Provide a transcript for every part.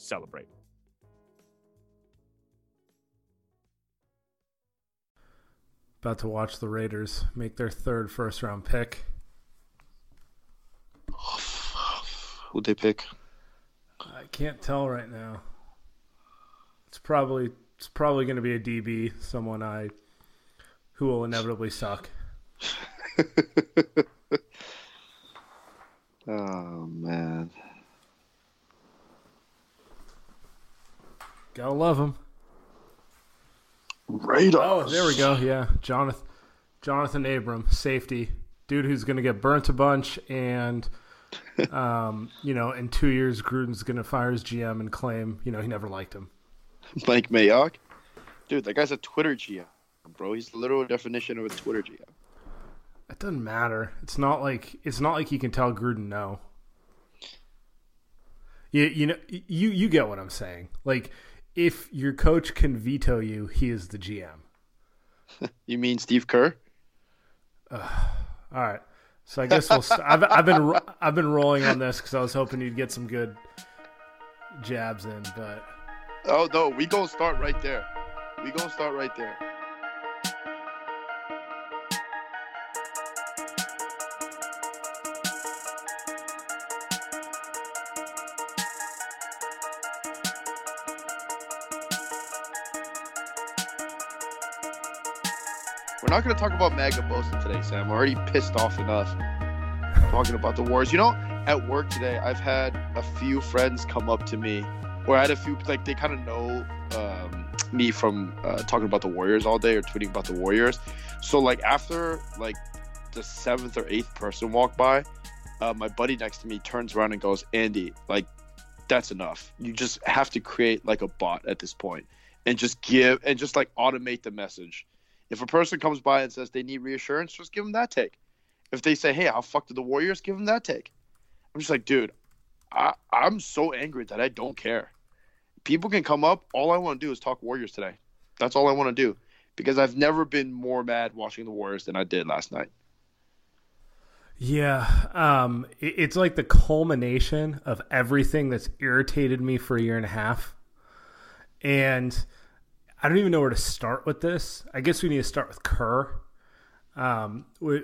celebrate. About to watch the Raiders make their third first round pick. Who'd they pick? I can't tell right now. It's probably it's probably going to be a DB, someone I who will inevitably suck. oh man. Gotta love him. Raiders. Oh, there we go. Yeah, Jonathan, Jonathan Abram, safety dude, who's to get burnt a bunch, and um, you know, in two years, Gruden's to fire his GM and claim, you know, he never liked him. Mike Mayock, dude, that guy's a Twitter GM, bro. He's the literal definition of a Twitter GM. It doesn't matter. It's not like it's not like you can tell Gruden no. You you know you you get what I'm saying. Like if your coach can veto you, he is the GM. you mean Steve Kerr? Uh, all right. So I guess we'll. St- I've I've been I've been rolling on this because I was hoping you'd get some good jabs in, but oh no, we gonna start right there. We gonna start right there. We're not going to talk about Maga Bosa today, Sam. We're already pissed off enough talking about the Warriors. You know, at work today, I've had a few friends come up to me, or I had a few, like, they kind of know um, me from uh, talking about the Warriors all day or tweeting about the Warriors. So, like, after, like, the seventh or eighth person walked by, uh, my buddy next to me turns around and goes, Andy, like, that's enough. You just have to create, like, a bot at this point and just give, and just, like, automate the message if a person comes by and says they need reassurance, just give them that take. If they say, "Hey, how fuck did the Warriors?" give them that take. I'm just like, dude, I, I'm so angry that I don't care. People can come up. All I want to do is talk Warriors today. That's all I want to do because I've never been more mad watching the Warriors than I did last night. Yeah, um, it, it's like the culmination of everything that's irritated me for a year and a half, and I don't even know where to start with this. I guess we need to start with Kerr. Um, we,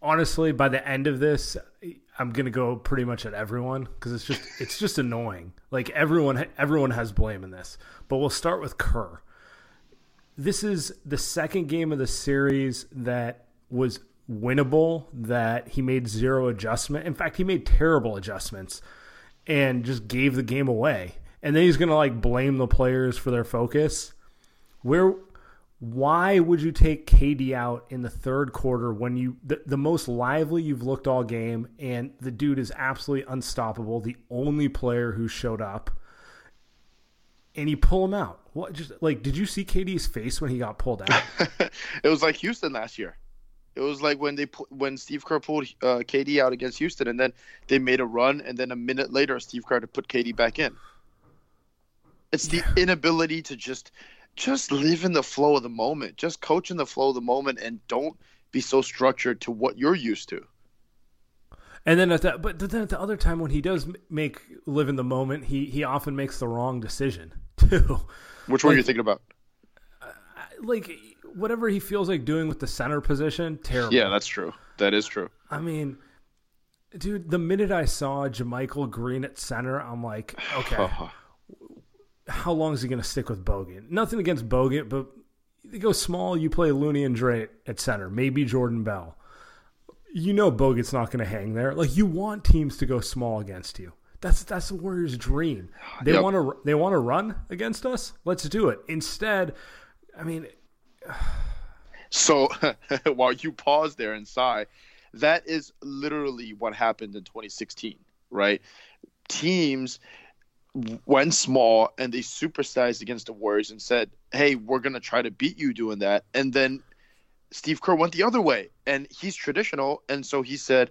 honestly, by the end of this, I'm gonna go pretty much at everyone because it's just it's just annoying. Like everyone everyone has blame in this, but we'll start with Kerr. This is the second game of the series that was winnable. That he made zero adjustment. In fact, he made terrible adjustments and just gave the game away and then he's gonna like blame the players for their focus. Where why would you take KD out in the third quarter when you the, the most lively you've looked all game and the dude is absolutely unstoppable, the only player who showed up, and you pull him out? What just like did you see KD's face when he got pulled out? it was like Houston last year. It was like when they when Steve Kerr pulled uh, KD out against Houston, and then they made a run, and then a minute later, Steve Kerr to put KD back in. It's the inability to just just live in the flow of the moment. Just coach in the flow of the moment and don't be so structured to what you're used to. And then at that, but then at the other time when he does make live in the moment, he he often makes the wrong decision too. Which one like, are you thinking about? Like whatever he feels like doing with the center position, terrible. Yeah, that's true. That is true. I mean, dude, the minute I saw JaMychal Green at center, I'm like, okay, uh-huh. How long is he going to stick with Bogut? Nothing against Bogut, but they go small, you play Looney and Dre at center, maybe Jordan Bell. You know Bogut's not going to hang there. Like you want teams to go small against you. That's that's the Warriors' dream. They yep. want to they want to run against us. Let's do it. Instead, I mean. so while you pause there and sigh, that is literally what happened in 2016, right? Teams went small and they supersized against the Warriors and said, "Hey, we're gonna try to beat you doing that." And then Steve Kerr went the other way, and he's traditional, and so he said,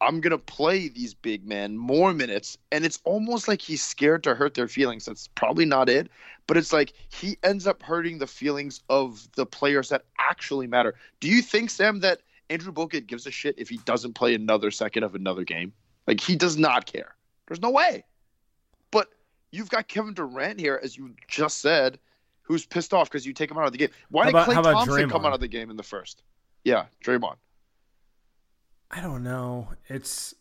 "I'm gonna play these big men more minutes." And it's almost like he's scared to hurt their feelings. That's probably not it, but it's like he ends up hurting the feelings of the players that actually matter. Do you think, Sam, that Andrew Bogut gives a shit if he doesn't play another second of another game? Like he does not care. There's no way you've got Kevin Durant here, as you just said, who's pissed off because you take him out of the game. Why did Klay Thompson Draymond? come out of the game in the first? Yeah, Draymond. I don't know. It's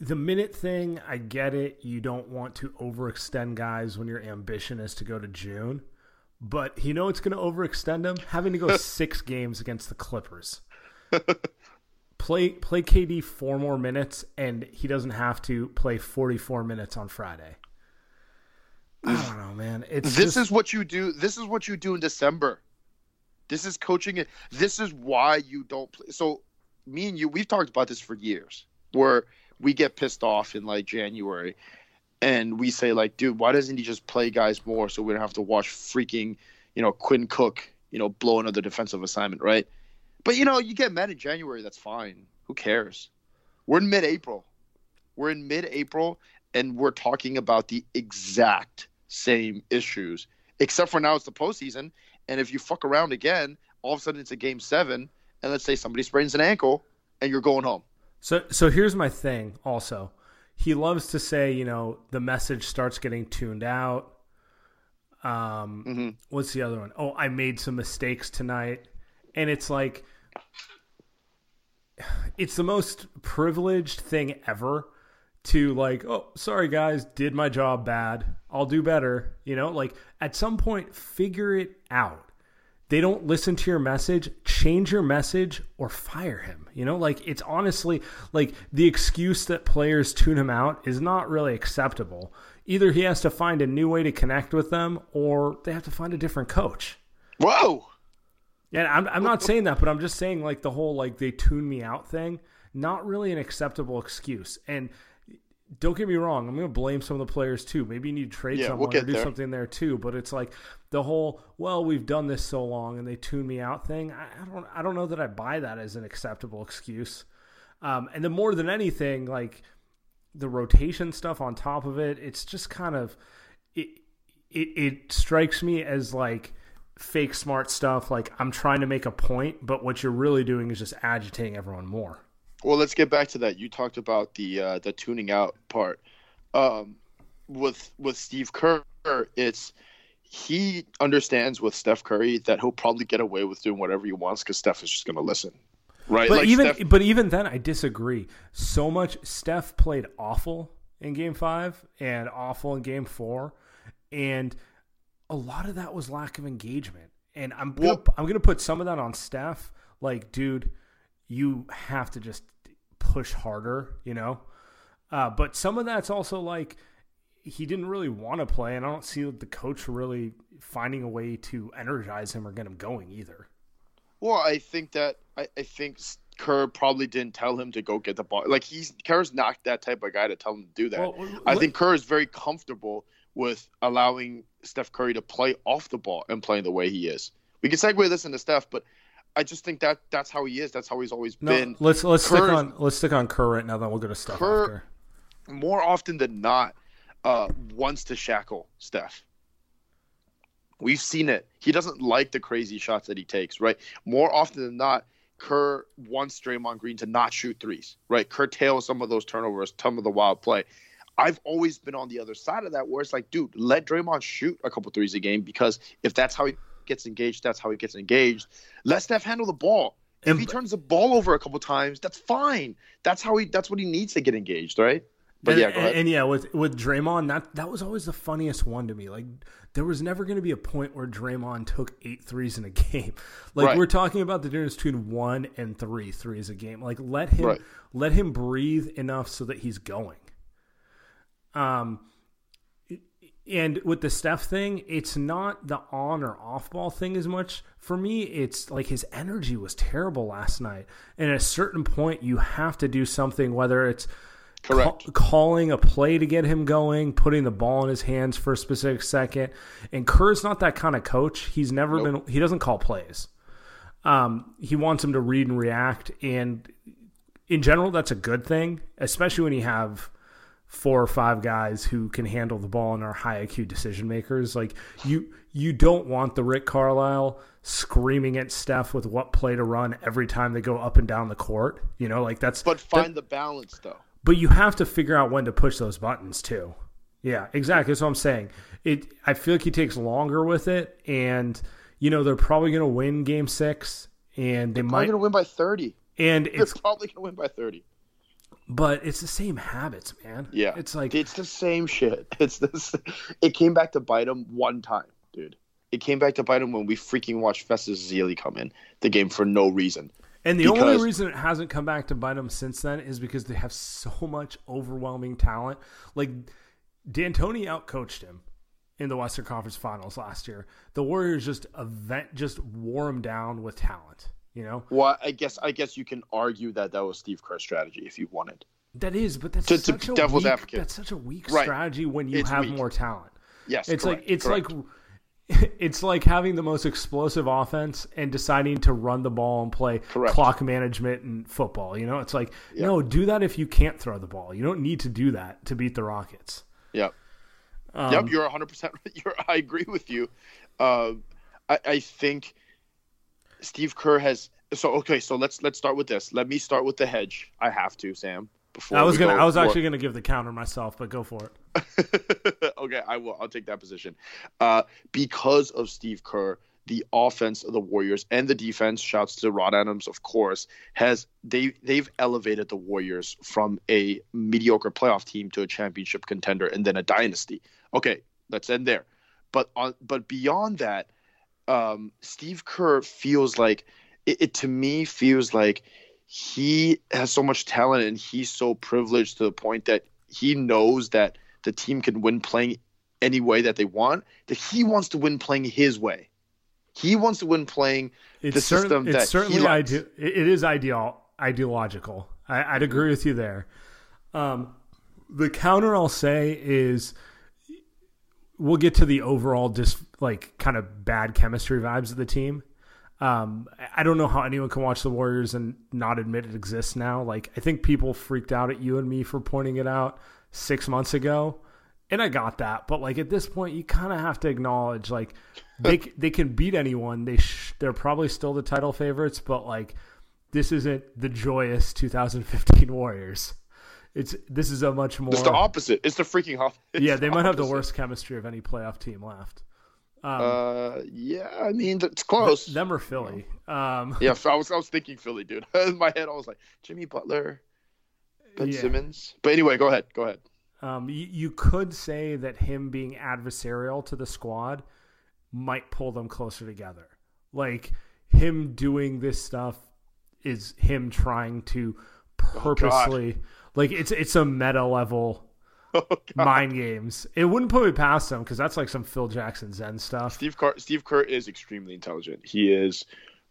the minute thing. I get it. You don't want to overextend guys when your ambition is to go to June. But you know it's going to overextend them? Having to go six games against the Clippers. play play KD four more minutes, and he doesn't have to play forty four minutes on Friday. I don't know, man. It's this just... is what you do. This is what you do in December. This is coaching it. This is why you don't play. So, me and you, we've talked about this for years, where we get pissed off in like January, and we say like, dude, why doesn't he just play guys more so we don't have to watch freaking, you know, Quinn Cook, you know, blow another defensive assignment, right? But you know, you get mad in January, that's fine. Who cares? We're in mid-April. We're in mid-April, and we're talking about the exact same issues, except for now it's the postseason. And if you fuck around again, all of a sudden it's a game seven, and let's say somebody sprains an ankle, and you're going home. So, so here's my thing. Also, he loves to say, you know, the message starts getting tuned out. Um, mm-hmm. what's the other one? Oh, I made some mistakes tonight, and it's like it's the most privileged thing ever to like, oh, sorry guys, did my job bad. I'll do better. You know, like at some point, figure it out. They don't listen to your message, change your message or fire him. You know, like it's honestly like the excuse that players tune him out is not really acceptable. Either he has to find a new way to connect with them or they have to find a different coach. Whoa. Yeah, I'm I'm not saying that, but I'm just saying like the whole like they tune me out thing, not really an acceptable excuse. And don't get me wrong, I'm going to blame some of the players too. Maybe you need to trade yeah, someone we'll or do there. something there too. But it's like the whole well, we've done this so long and they tune me out thing. I, I don't I don't know that I buy that as an acceptable excuse. Um, and then more than anything, like the rotation stuff on top of it, it's just kind of it it, it strikes me as like fake smart stuff like I'm trying to make a point, but what you're really doing is just agitating everyone more. Well, let's get back to that. You talked about the uh, the tuning out part. Um, with with Steve Kerr, it's he understands with Steph Curry that he'll probably get away with doing whatever he wants because Steph is just going to listen, right? But like even Steph... but even then, I disagree. So much Steph played awful in Game Five and awful in Game Four, and a lot of that was lack of engagement. And I'm gonna, well, I'm gonna put some of that on Steph. Like, dude, you have to just push harder, you know. Uh, but some of that's also like he didn't really want to play, and I don't see the coach really finding a way to energize him or get him going either. Well, I think that I, I think Kerr probably didn't tell him to go get the ball. Like he's Kerr's not that type of guy to tell him to do that. Well, I think Kerr is very comfortable with allowing Steph Curry to play off the ball and playing the way he is. We can segue this into Steph, but I just think that that's how he is. That's how he's always no, been. Let's let's Kerr, stick on let's stick on Kerr right now. Then we'll go to Steph Kerr, after. More often than not, uh, wants to shackle Steph. We've seen it. He doesn't like the crazy shots that he takes, right? More often than not, Kerr wants Draymond Green to not shoot threes, right? Curtail some of those turnovers, some of the wild play. I've always been on the other side of that where it's like, dude, let Draymond shoot a couple threes a game because if that's how he gets engaged, that's how he gets engaged. Let Steph handle the ball. If he turns the ball over a couple times, that's fine. That's how he. That's what he needs to get engaged, right? But and, yeah, and, and, yeah, with with Draymond, that that was always the funniest one to me. Like there was never going to be a point where Draymond took eight threes in a game. Like right. we're talking about the difference between one and three threes a game. Like let him right. let him breathe enough so that he's going. Um, and with the Steph thing, it's not the on or off ball thing as much. For me, it's like his energy was terrible last night. And at a certain point, you have to do something, whether it's Correct. Ca- calling a play to get him going, putting the ball in his hands for a specific second. And Kerr's not that kind of coach. He's never nope. been, he doesn't call plays. Um, he wants him to read and react. And in general, that's a good thing, especially when you have four or five guys who can handle the ball and are high IQ decision makers. Like you, you don't want the Rick Carlisle screaming at Steph with what play to run every time they go up and down the court. You know, like that's. But find that, the balance though but you have to figure out when to push those buttons too. Yeah, exactly. That's what I'm saying. It. I feel like he takes longer with it, and you know they're probably going to win Game Six, and they they're might to win by thirty. And they're it's probably going to win by thirty. But it's the same habits, man. Yeah, it's like it's the same shit. It's this. It came back to bite him one time, dude. It came back to bite him when we freaking watched Festus Ezeli come in the game for no reason. And the because, only reason it hasn't come back to bite them since then is because they have so much overwhelming talent. Like D'Antoni outcoached him in the Western Conference Finals last year. The Warriors just event just wore him down with talent. You know. Well, I guess I guess you can argue that that was Steve Kerr's strategy if you wanted. That is, but that's to, such to a devil's weak, advocate. That's such a weak right. strategy when you it's have weak. more talent. Yes, it's correct, like it's correct. like it's like having the most explosive offense and deciding to run the ball and play Correct. clock management and football. You know, it's like yep. no, do that if you can't throw the ball. You don't need to do that to beat the Rockets. Yep. Um, yep, you're 100. percent You're. I agree with you. Uh, I, I think Steve Kerr has. So okay, so let's let's start with this. Let me start with the hedge. I have to, Sam. Before I was gonna, go I was actually gonna give the counter myself, but go for it. okay, I will. I'll take that position. Uh, because of Steve Kerr, the offense of the Warriors and the defense, shouts to Ron Adams, of course, has they they've elevated the Warriors from a mediocre playoff team to a championship contender and then a dynasty. Okay, let's end there. But on but beyond that, um, Steve Kerr feels like it, it to me feels like he has so much talent and he's so privileged to the point that he knows that the team can win playing any way that they want that he wants to win playing his way. He wants to win playing it's the certain, system it's that certainly he likes. Ide- it is ideal ideological. I, would agree with you there. Um, the counter i'll say is we'll get to the overall just like kind of bad chemistry vibes of the team um, I don't know how anyone can watch the Warriors and not admit it exists now. Like I think people freaked out at you and me for pointing it out six months ago, and I got that. But like at this point, you kind of have to acknowledge like they they can beat anyone. They sh- they're probably still the title favorites, but like this isn't the joyous 2015 Warriors. It's this is a much more. It's the opposite. It's the freaking opposite. Yeah, they might have the worst chemistry of any playoff team left. Um, uh, yeah, I mean it's close. Them or Philly. Um, yeah, I was I was thinking Philly, dude. In my head, I was like Jimmy Butler, Ben yeah. Simmons. But anyway, go ahead. Go ahead. Um, you, you could say that him being adversarial to the squad might pull them closer together. Like him doing this stuff is him trying to oh, purposely, oh, like it's it's a meta level Oh, mind games. It wouldn't put me past them because that's like some Phil Jackson Zen stuff. Steve Kerr, Steve Kerr is extremely intelligent. He is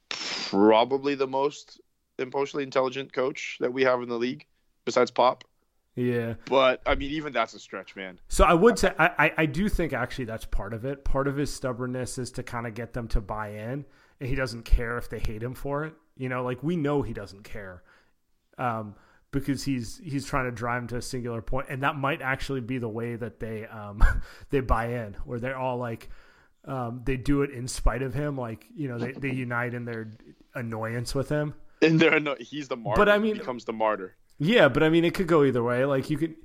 probably the most emotionally intelligent coach that we have in the league, besides Pop. Yeah. But I mean, even that's a stretch, man. So I would say I, I, I do think actually that's part of it. Part of his stubbornness is to kind of get them to buy in, and he doesn't care if they hate him for it. You know, like we know he doesn't care, um, because he's he's trying to drive him to a singular point, and that might actually be the way that they um they buy in, where they're all like. Um, they do it in spite of him, like you know, they, they unite in their annoyance with him. And there, no, he's the martyr. But I He mean- becomes the martyr. Yeah, but I mean, it could go either way. Like you could,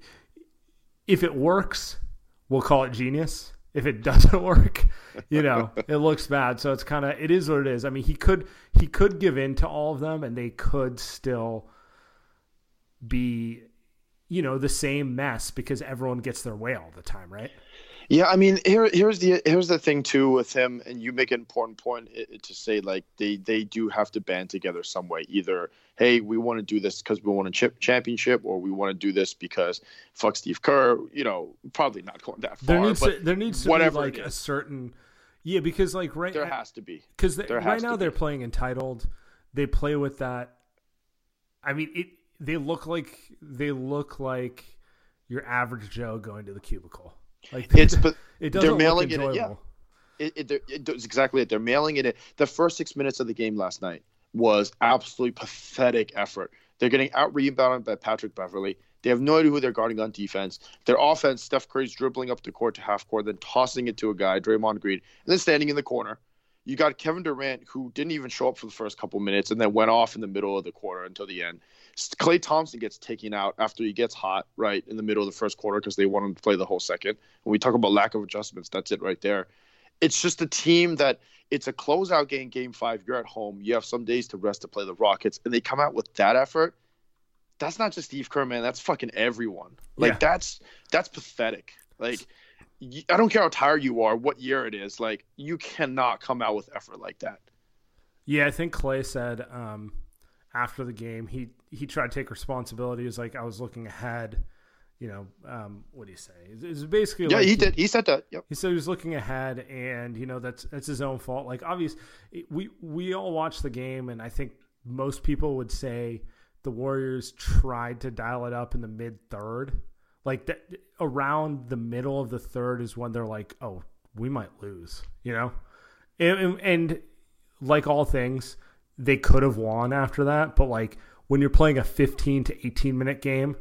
if it works, we'll call it genius. If it doesn't work, you know, it looks bad. So it's kind of it is what it is. I mean, he could he could give in to all of them, and they could still be, you know, the same mess because everyone gets their way all the time, right? Yeah, I mean, here here's the here's the thing too with him, and you make an important point to say like they they do have to band together some way. Either hey, we want to do this because we want a chip championship, or we want to do this because fuck Steve Kerr. You know, probably not going that far. There needs but to, there needs to be like a certain, yeah, because like right there has to be. because right now to they're playing entitled. They play with that. I mean, it. They look like they look like your average Joe going to the cubicle. Like It's but it doesn't they're mailing look it, yeah. enjoyable. it, it, it, it's exactly it. They're mailing it. in. The first six minutes of the game last night was absolutely pathetic effort. They're getting out rebounded by Patrick Beverley. They have no idea who they're guarding on defense. Their offense, Steph Curry's dribbling up the court to half court, then tossing it to a guy, Draymond Green, and then standing in the corner. You got Kevin Durant, who didn't even show up for the first couple minutes and then went off in the middle of the quarter until the end. Klay Thompson gets taken out after he gets hot, right, in the middle of the first quarter because they want him to play the whole second. When we talk about lack of adjustments, that's it right there. It's just a team that it's a closeout game, game five. You're at home. You have some days to rest to play the Rockets, and they come out with that effort. That's not just Steve Kerr, man. That's fucking everyone. Like Yeah. that's that's pathetic. Like I don't care how tired you are, what year it is. Like you cannot come out with effort like that. Yeah, I think Clay said um, after the game he he tried to take responsibility. He was like, I was looking ahead. You know, um, what do you say? It's basically Yeah, like he did. He said that. Yep. He said he was looking ahead, and you know that's that's his own fault. Like obvious, we we all watched the game, and I think most people would say the Warriors tried to dial it up in the mid third. Like that around the middle of the third is when they're like, "Oh, we might lose," you know, and, and, and like all things, they could have won after that. But like when you're playing a 15 to 18 minute game,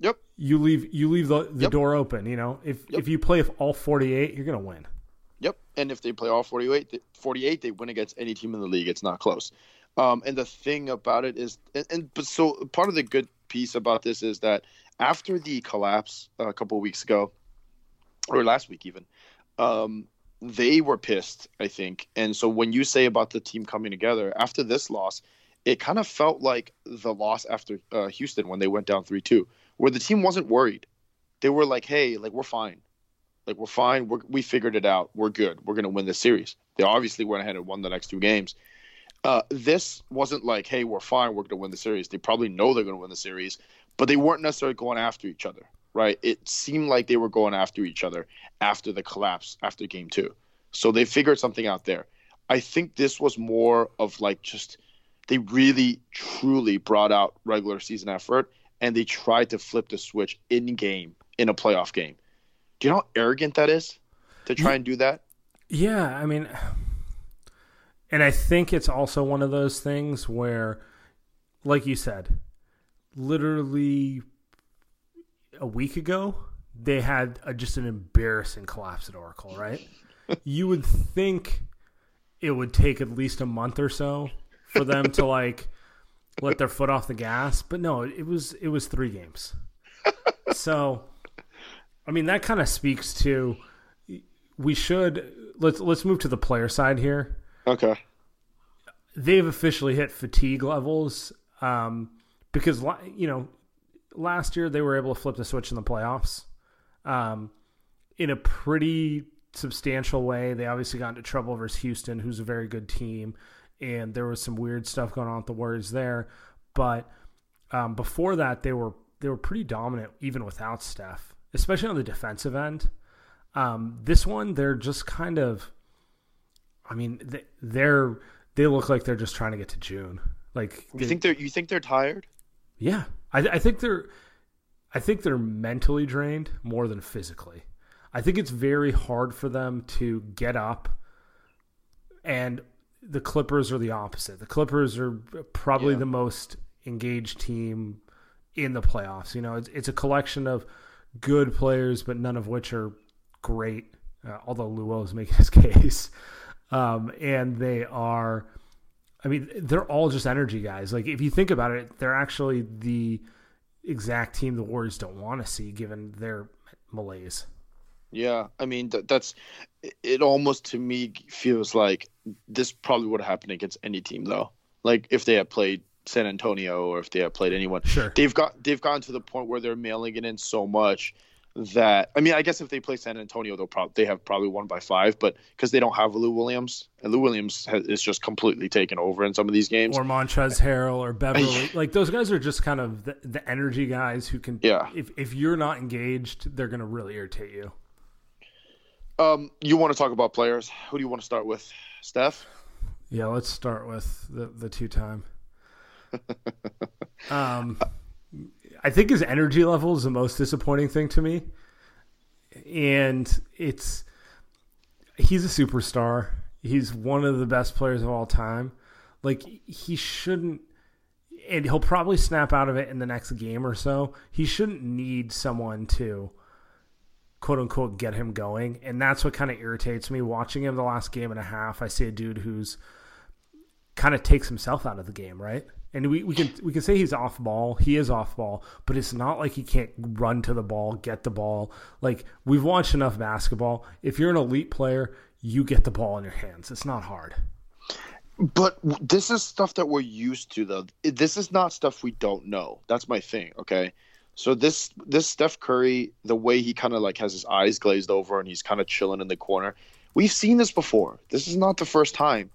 Yep. you leave you leave the, the Yep. door open. You know, if Yep. if you play all 48, you're gonna win. Yep. And if they play all 48, th- 48, they win against any team in the league. It's not close. Um, and the thing about it is, and, and but so part of the good piece about this is that after the collapse uh, a couple of weeks ago, or last week even, um, they were pissed, I think. And so when you say about the team coming together after this loss, it kind of felt like the loss after uh, Houston when they went down 3 2, where the team wasn't worried. They were like, hey, like, we're fine. Like, we're fine. We're, we figured it out. We're good. We're going to win this series. They obviously went ahead and won the next two games. Uh, this wasn't like, hey, we're fine. We're going to win the series. They probably know they're going to win the series, but they weren't necessarily going after each other, right? It seemed like they were going after each other after the collapse, after game two. So they figured something out there. I think this was more of like just they really truly brought out regular season effort and they tried to flip the switch in game in a playoff game. Do you know how arrogant that is to try and do that? Yeah, I mean, and I think it's also one of those things where, like you said, literally a week ago they had a, just an embarrassing collapse at Oracle, right? you would think it would take at least a month or so for them to like let their foot off the gas, but no, it was it was three games. So, I mean, that kind of speaks to we should let's let's move to the player side here. Okay. They've officially hit fatigue levels um, because you know last year they were able to flip the switch in the playoffs um, in a pretty substantial way. They obviously got into trouble versus Houston, who's a very good team, and there was some weird stuff going on with the Warriors there. But um, before that, they were they were pretty dominant even without Steph. especially on the defensive end. Um, this one, they're just kind of. I mean, they, they're they look like they're just trying to get to June. Like you think they're you think they're tired? Yeah, I, I think they're. I think they're mentally drained more than physically. I think it's very hard for them to get up and the Clippers are the opposite. The Clippers are probably yeah. the most engaged team in the playoffs. You know, it's, it's a collection of good players, but none of which are great. Uh, although Lou is making his case, um, and they are. I mean, they're all just energy guys. Like if you think about it, they're actually the exact team the Warriors don't want to see, given their malaise. Yeah, I mean th- that's it. Almost to me feels like this probably would have happened against any team though. Like if they had played San Antonio or if they had played anyone, sure. They've got they've gotten to the point where they're mailing it in so much that I mean I guess if they play San Antonio they'll probably they have probably won by five, but because they don't have Lou Williams and Lou Williams has, is just completely taken over in some of these games. Or Montrezl Harrell or Beverley, like those guys are just kind of the, the energy guys who can. Yeah. If if you're not engaged, they're going to really irritate you. Um, you want to talk about players? Who do you want to start with, Steph? Yeah, let's start with the the two time. um, I think his energy level is the most disappointing thing to me, and it's he's a superstar. He's one of the best players of all time. Like he shouldn't and he'll probably snap out of it in the next game or so. He shouldn't need someone to quote unquote get him going. And that's what kind of irritates me watching him the last game and a half. I see a dude who's kind of takes himself out of the game, right? And we, we can we can say he's off ball. He is off ball, but it's not like he can't run to the ball, get the ball. Like we've watched enough basketball. If you're an elite player, you get the ball in your hands. It's not hard. But this is stuff that we're used to, though. This is not stuff we don't know. That's my thing. Okay, so this this Steph Curry, the way he kind of like has his eyes glazed over and he's kind of chilling in the corner, we've seen this before. This is not the first time,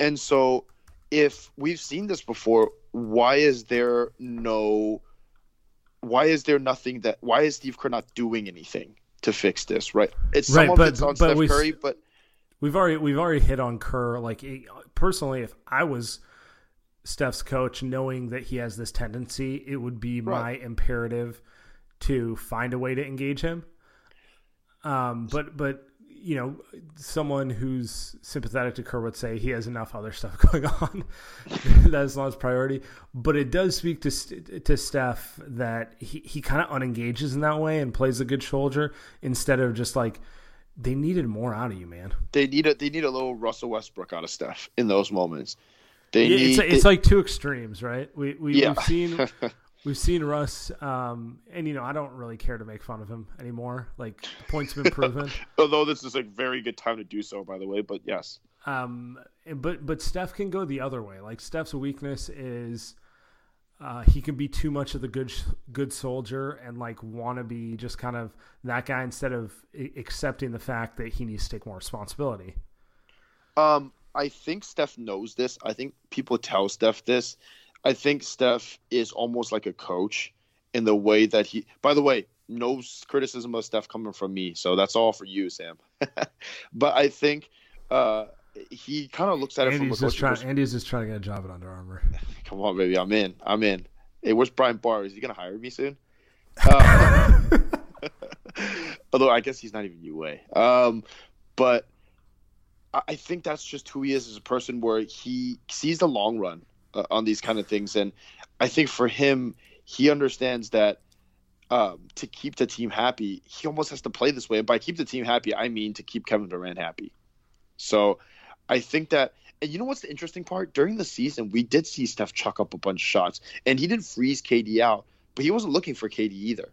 and so if we've seen this before, why is there no? Why is there nothing that? Why is Steve Kerr not doing anything to fix this? Right? It's right, some but, of it's on Steph Curry, but we've already we've already hit on Kerr. Like personally, if I was Steph's coach, knowing that he has this tendency, it would be right. my imperative to find a way to engage him. Um, but but you know, someone who's sympathetic to Kerr would say he has enough other stuff going on. That's not his priority. But it does speak to to Steph that he, he kind of unengages in that way and plays a good soldier instead of just like they needed more out of you, man. They need a they need a little Russell Westbrook out of Steph in those moments. They yeah, need, it's, it's like two extremes, right? We, we yeah. we've seen we've seen Russ, um, and you know I don't really care to make fun of him anymore. Like the point's been proven. Although this is a very good time to do so, by the way. But yes. Um, but but Steph can go the other way. Like Steph's weakness is. Uh, he can be too much of the good good soldier and like want to be just kind of that guy instead of accepting the fact that he needs to take more responsibility. Um, I think Steph knows this. I think people tell Steph this. I think Steph is almost like a coach in the way that he. By the way, no criticism of Steph coming from me, so that's all for you, Sam. but I think uh, he kind of looks at it Andy's from a just trying. Andy's just trying to get a job at Under Armour. Come on, baby, I'm in. I'm in. Hey, where's Brian Barr? Is he gonna hire me soon? Uh, although I guess he's not even UA. Um, but I think that's just who he is as a person, where he sees the long run uh, on these kind of things, and I think for him, he understands that um, to keep the team happy, he almost has to play this way. And by keep the team happy, I mean to keep Kevin Durant happy. So I think that, and you know what's the interesting part? During the season, we did see Steph chuck up a bunch of shots, and he didn't freeze KD out, but he wasn't looking for KD either.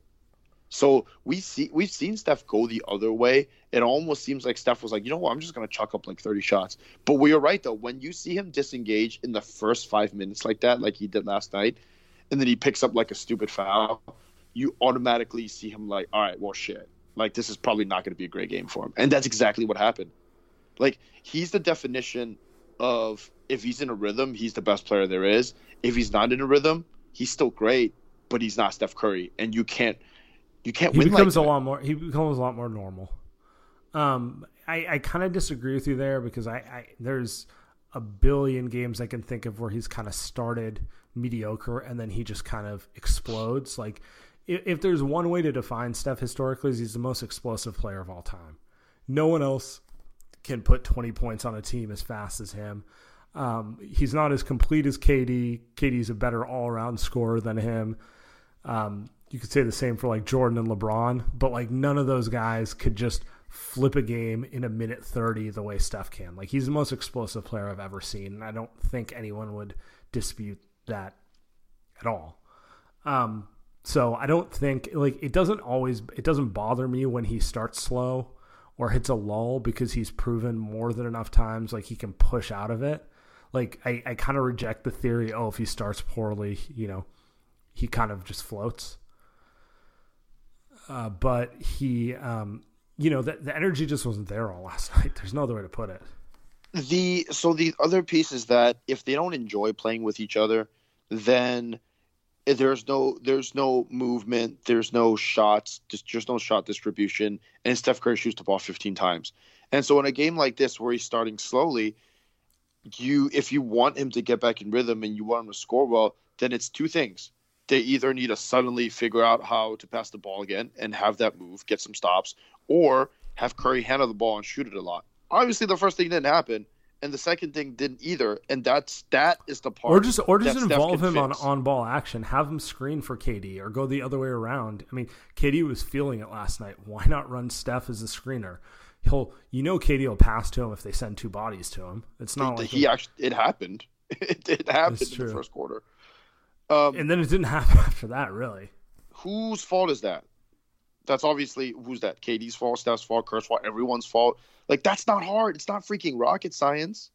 So we see we've seen Steph go the other way. It almost seems like Steph was like, you know what, I'm just gonna chuck up like 30 shots. But we are right though. When you see him disengage in the first five minutes like that, like he did last night, and then he picks up like a stupid foul, you automatically see him like, all right, well shit, like this is probably not gonna be a great game for him. And that's exactly what happened. Like he's the definition of if he's in a rhythm, he's the best player there is. If he's not in a rhythm, he's still great, but he's not Steph Curry, and you can't You can't he win becomes like a lot more. He becomes a lot more normal. Um, I, I kind of disagree with you there because I, I there's a billion games I can think of where he's kind of started mediocre and then he just kind of explodes. Like if, if there's one way to define Steph historically, is he's the most explosive player of all time. No one else can put 20 points on a team as fast as him. Um, he's not as complete as KD. KD's a better all around scorer than him. Um, you could say the same for like Jordan and LeBron, but like none of those guys could just flip a game in a minute 30 the way Steph can. Like he's the most explosive player I've ever seen. And I don't think anyone would dispute that at all. Um, so I don't think like it doesn't always it doesn't bother me when he starts slow or hits a lull because he's proven more than enough times like he can push out of it. Like I, I kind of reject the theory, oh, if he starts poorly, you know, he kind of just floats. Uh, but he, um, you know, the, the energy just wasn't there all last night. There's no other way to put it. the so the other piece is that if they don't enjoy playing with each other, then there's no there's no movement, there's no shots, just there's no shot distribution, and Steph Curry shoots the ball 15 times. And so in a game like this where he's starting slowly, you if you want him to get back in rhythm and you want him to score well, then it's two things. They either need to suddenly figure out how to pass the ball again and have that move, get some stops, or have Curry handle the ball and shoot it a lot. Obviously, the first thing didn't happen, and the second thing didn't either, and that's that is the part. Or just or just involve him on fix. on ball action. Have him screen for KD or go the other way around. I mean, KD was feeling it last night. Why not run Steph as a screener? He'll you know KD will pass to him if they send two bodies to him. It's not he, like he actually it happened. it, it happened in the first quarter. Um, and then it didn't happen after that, really. whose fault is that? That's obviously who's that? KD's fault, Steph's fault, Kerr's fault, everyone's fault. Like that's not hard. It's not freaking rocket science.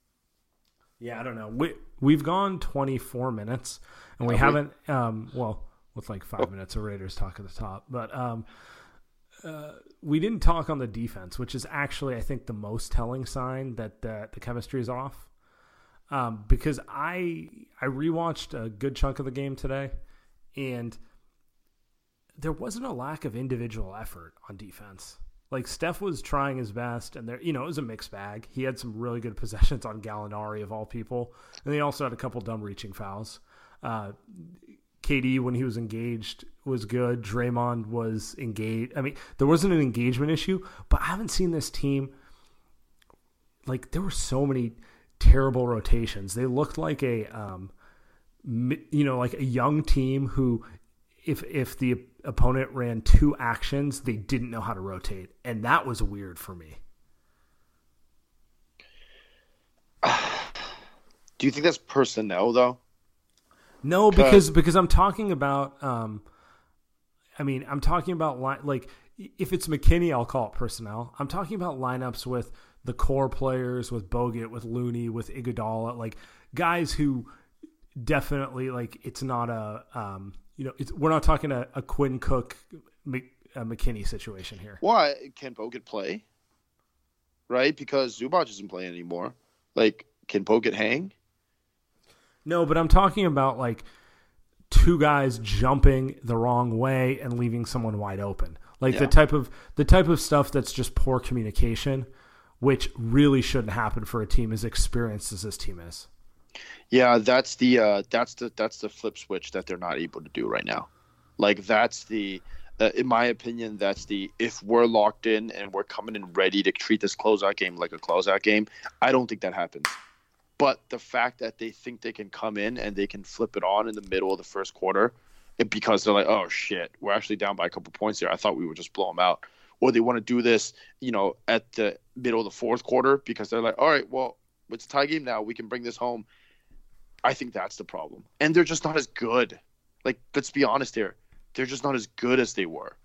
Yeah, I don't know. We we've gone 24 minutes and we Have haven't. um well, with like 5 minutes of Raiders talk at the top, but um uh, we didn't talk on the defense, which is actually I think the most telling sign that the, the chemistry is off. Um, because I I rewatched a good chunk of the game today, and there wasn't a lack of individual effort on defense. Like Steph was trying his best, and there, you know, it was a mixed bag. He had some really good possessions on Gallinari of all people, and he also had a couple dumb reaching fouls. Uh, KD, when he was engaged, was good. Draymond was engaged. I mean, there wasn't an engagement issue, but I haven't seen this team. Like there were so many terrible rotations. They looked like a, um, you know, like a young team who, if if the opponent ran two actions, they didn't know how to rotate, and that was weird for me. Do you think that's personnel though? No, because because I'm talking about. Um, I mean, I'm talking about li- like if it's McKinnie, I'll call it personnel. I'm talking about lineups with the core players, with Bogut, with Looney, with Iguodala, like guys who definitely like it's not a um, you know it's, we're not talking a, a Quinn Cook Mc, a McKinnie situation here. Why can Bogut play? Right, because Zubac isn't playing anymore. Like, can Bogut hang? No, but I'm talking about like two guys jumping the wrong way and leaving someone wide open. Like the type of the type of stuff that's just poor communication, which really shouldn't happen for a team as experienced as this team is. Yeah, that's the uh, that's the that's the flip switch that they're not able to do right now. Like that's the, uh, in my opinion, that's the if we're locked in and we're coming in ready to treat this closeout game like a closeout game. I don't think that happens. But the fact that they think they can come in and they can flip it on in the middle of the first quarter, because they're like, oh shit, we're actually down by a couple points here. I thought we would just blow them out. Or they want to do this, you know, at the middle of the fourth quarter because they're like, all right, well, it's a tie game now. We can bring this home. I think that's the problem. And they're just not as good. Like, let's be honest here. They're just not as good as they were.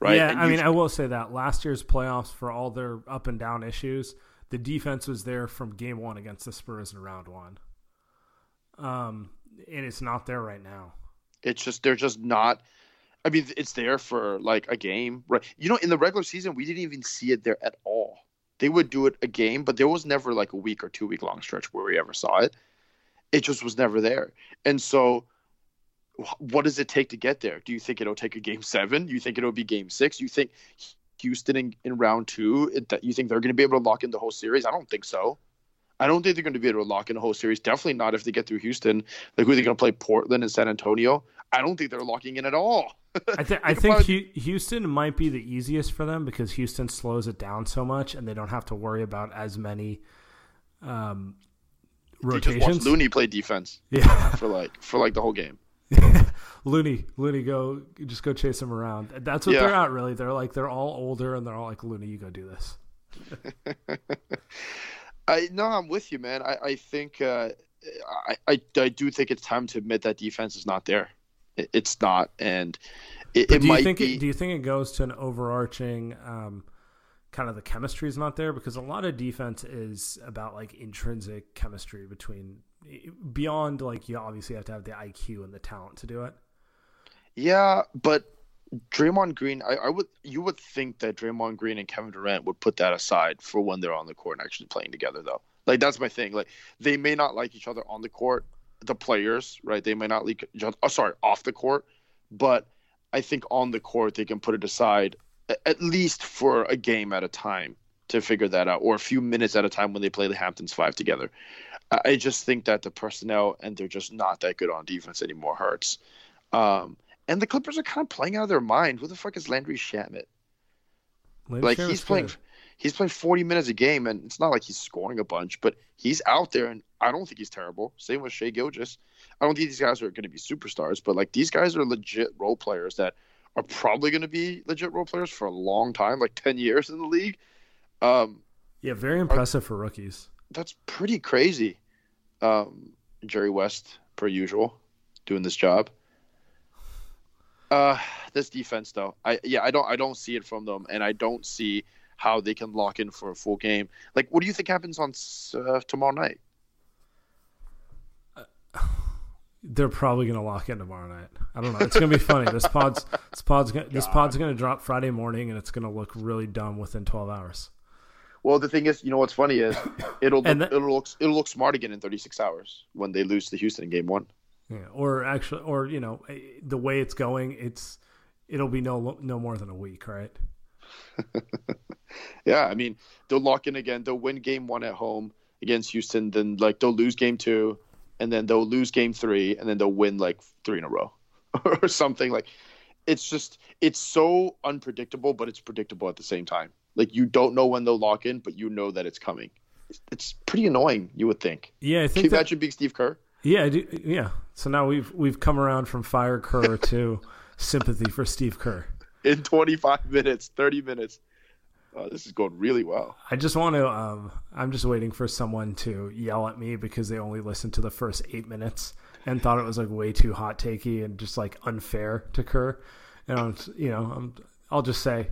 Right? Yeah, And I mean, I will say that last year's playoffs, for all their up and down issues, the defense was there from game one against the Spurs in round one. Um, and it's not there right now. it's just they're just not I mean, it's there for like a game, right? You know, in the regular season, we didn't even see it there at all. They would do it a game, but there was never like a week or two week long stretch where we ever saw it. It just was never there. And so what does it take to get there? Do you think it'll take a game seven? You think it'll be game six? You think Houston in, in round two, that you think they're going to be able to lock in the whole series? I don't think so. I don't think they're going to be able to lock in a whole series. Definitely not if they get through Houston. Like, who are they going to play? Portland and San Antonio? I don't think they're locking in at all. I, th- I think probably... Houston might be the easiest for them because Houston slows it down so much, and they don't have to worry about as many um, rotations. Looney play defense. Yeah, for like for like the whole game. Looney, Looney, go just go chase them around. That's what yeah. they're at. Really, they're like they're all older and they're all like Looney, you go do this. I no, I'm with you, man. I I think uh, I, I I do think it's time to admit that defense is not there. It, it's not, and it, it do might think be. It, do you think it goes to an overarching? Um, kind of the chemistry is not there because a lot of defense is about like intrinsic chemistry between beyond like you obviously have to have the IQ and the talent to do it. Yeah, but Draymond Green, I, I, would you would think that Draymond Green and Kevin Durant would put that aside for when they're on the court and actually playing together, though. Like that's my thing. Like they may not like each other on the court, the players, right? They may not like each other. Oh, sorry, off the court, but I think on the court they can put it aside at least for a game at a time to figure that out, or a few minutes at a time when they play the Hamptons five together. I just think that the personnel and they're just not that good on defense anymore hurts. Um, and the Clippers are kind of playing out of their mind. Who the fuck is Landry Shamet? Landry like he's playing, good. he's playing 40 minutes a game, and it's not like he's scoring a bunch, but he's out there, and I don't think he's terrible. Same with Shai Gilgeous. I don't think these guys are going to be superstars, but like these guys are legit role players that are probably going to be legit role players for a long time, like 10 years in the league. Um, yeah, very impressive are, for rookies. That's pretty crazy. Um, Jerry West, per usual, doing this job. Uh, this defense though, I yeah, I don't I don't see it from them, and I don't see how they can lock in for a full game. Like, what do you think happens on uh, tomorrow night? they're probably going to lock in tomorrow night. I don't know. It's going to be funny. This pod's this pod's gonna, this pod's going to drop Friday morning, and it's going to look really dumb within twelve hours. Well, the thing is, you know what's funny is it'll it'll look it'll look smart again in 36 hours when they lose to Houston in Game One. Yeah, or actually, or you know, eh, the way it's going, it's it'll be no no more than a week, right? yeah, I mean, they'll lock in again. They'll win game one at home against Houston, then like they'll lose game two, and then they'll lose game three, and then they'll win like three in a row or something. Like it's just it's so unpredictable, but it's predictable at the same time. Like you don't know when they'll lock in, but you know that it's coming. It's, pretty annoying, you would think. Yeah, I think. Can you that, imagine being Steve Kerr? Yeah, do, yeah. So now we've we've come around from fire Kerr to sympathy for Steve Kerr. In 25 minutes, 30 minutes. Oh, this is going really well. I just want to. Um, I'm just waiting for someone to yell at me because they only listened to the first eight minutes and thought it was like way too hot takey and just like unfair to Kerr. And I'm, you know, I'm, I'll just say,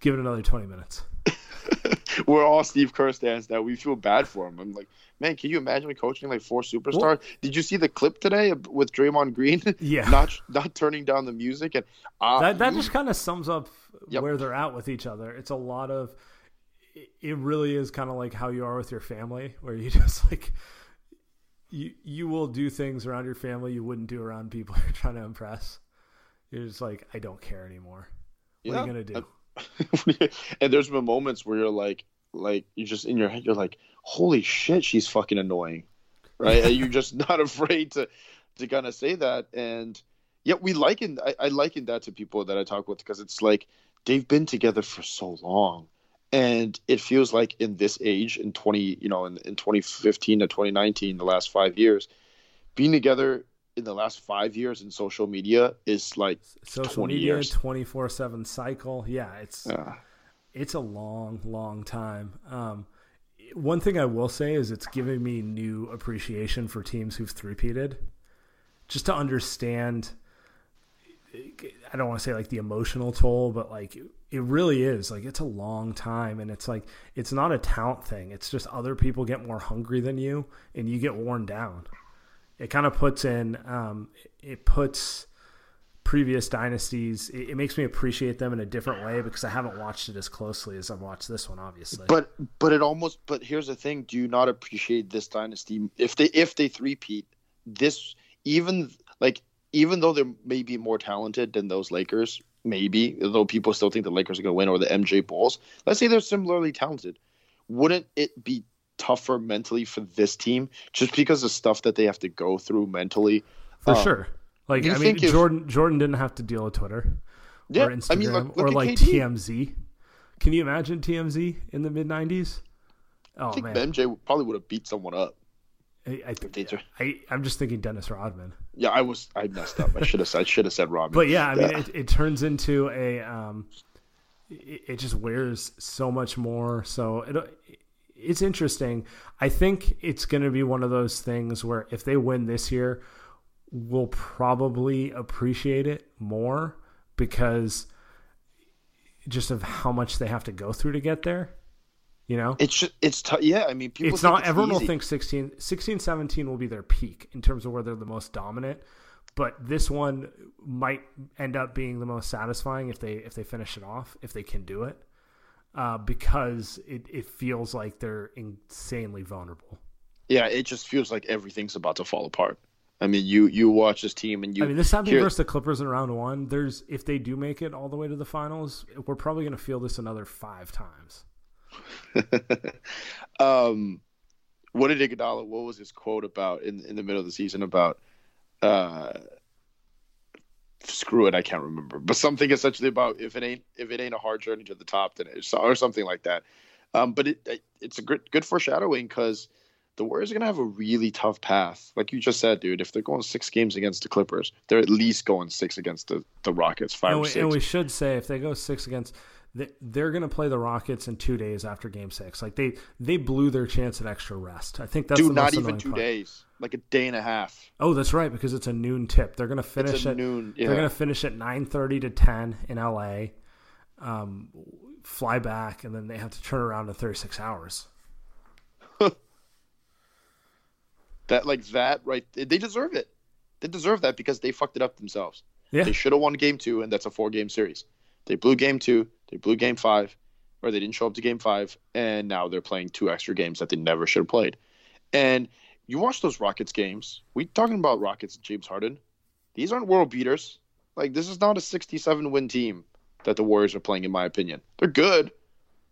give it another 20 minutes. We're all Steve Kerr stands now. We feel bad for him. I'm like, man, can you imagine me coaching like four superstars? Well, Did you see the clip today with Draymond Green? Yeah, not not turning down the music and uh, that that just kind of sums up yep. where they're at with each other. It's a lot of. It really is kind of like how you are with your family, where you just like you you will do things around your family you wouldn't do around people you're trying to impress. You're just like, I don't care anymore. What yeah. are you gonna do? and there's been moments where you're like, like you just in your head, you're like, holy shit, she's fucking annoying, right? and you're just not afraid to to kind of say that. And yet we liken, I, I liken that to people that I talk with because it's like they've been together for so long. And it feels like in this age, in 20, you know, in, in 2015 to 2019, the last five years, being together in the last five years in social media is like social media, twenty four seven cycle. Yeah, it's yeah. it's a long, long time. Um, one thing I will say is it's giving me new appreciation for teams who've three-peated, just to understand. I don't want to say like the emotional toll, but like it really is like it's a long time, and it's like it's not a talent thing. It's just other people get more hungry than you, and you get worn down it kind of puts in um, it puts previous dynasties it, it, makes me appreciate them in a different way because i haven't watched it as closely as i've watched this one obviously but but it almost but here's the thing do you not appreciate this dynasty if they if they three-peat this even like even though they're maybe more talented than those Lakers, maybe, though people still think the Lakers are going to win or the MJ Bulls, let's say they're similarly talented. Wouldn't it be tougher mentally for this team just because of stuff that they have to go through mentally? For Um, sure. Like I mean, think if- Jordan Jordan didn't have to deal with Twitter Yeah, or Instagram I mean, look, look or like KD. TMZ. Can you imagine TMZ in the mid '90s? Oh I think man, MJ probably would have beat someone up. I, I, ju- I, I'm just thinking Dennis Rodman. Yeah, I was I messed up. I should have said I should have said Robin. But yeah, I mean, it, it turns into a. Um, it, it just wears so much more. So it, it's interesting. I think it's going to be one of those things where if they win this year, we'll probably appreciate it more because just of how much they have to go through to get there. You know, it's just, it's t- yeah. I mean, people it's not everyone will think 16, 16 17 will be their peak in terms of where they're the most dominant but this one might end up being the most satisfying if they if they finish it off if they can do it uh, because it, it feels like they're insanely vulnerable Yeah, it just feels like everything's about to fall apart. I mean, you you watch this team and you. I mean this happened hear- versus the Clippers in round one there's if they do make it all the way to the finals we're probably going to feel this another five times um, what did Iguodala? What was his quote about in in the middle of the season about? Uh, screw it, I can't remember, but something essentially about if it ain't if it ain't a hard journey to the top, then it's or something like that. Um, but it, it it's a good good foreshadowing because the Warriors are gonna have a really tough path, like you just said, dude. If they're going six games against the Clippers, they're at least going six against the the Rockets, five and or we, six. and we should say if they go six against they- they're going to play the Rockets in two days after Game Six. Like they they blew their chance at extra rest. I think that's Dude, not even two part. days, like a day and a half. Oh, that's right, because it's a noon tip. They're going to finish at noon. Yeah. They're to finish at nine thirty to ten in LA. Um, fly back, and then they have to turn around in thirty six hours. That like that right? They deserve it. They deserve that because they fucked it up themselves. Yeah, They should have won game two, and that's a four game series. They blew game two. They blew game five, or they didn't show up to game five, and now they're playing two extra games that they never should have played. And you watch those Rockets games. We talking about Rockets and James Harden. These aren't world beaters. Like this is not a 67 win team that the Warriors are playing, in my opinion. They're good,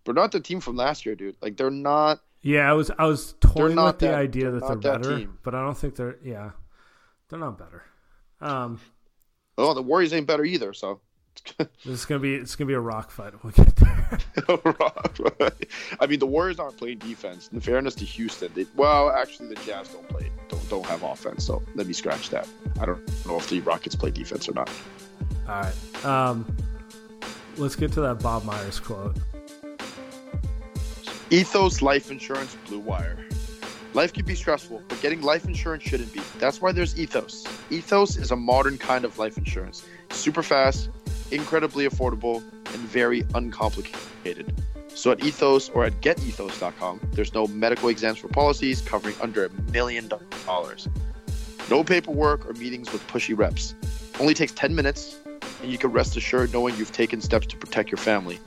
but not the team from last year, dude. Like they're not. yeah. I was I was toying with the that- idea they're that they're that better, team. but I don't think they're. Yeah, they're not better. Um, Oh, the Warriors ain't better either. So. This is gonna be it's gonna be a rock fight. We'll get there. I mean, the Warriors aren't playing defense. In fairness to Houston, they, well, actually, the Jazz don't play, don't don't have offense. So let me scratch that. I don't know if the Rockets play defense or not. All right. Um, let's get to that Bob Myers quote. Ethos Life Insurance Blue Wire. Life can be stressful, but getting life insurance shouldn't be. That's why there's Ethos. Ethos is a modern kind of life insurance. Super fast, incredibly affordable, and very uncomplicated. So at Ethos or at getethos.com, there's no medical exams for policies covering under a million dollars. No paperwork or meetings with pushy reps. Only takes 10 minutes, and you can rest assured knowing you've taken steps to protect your family.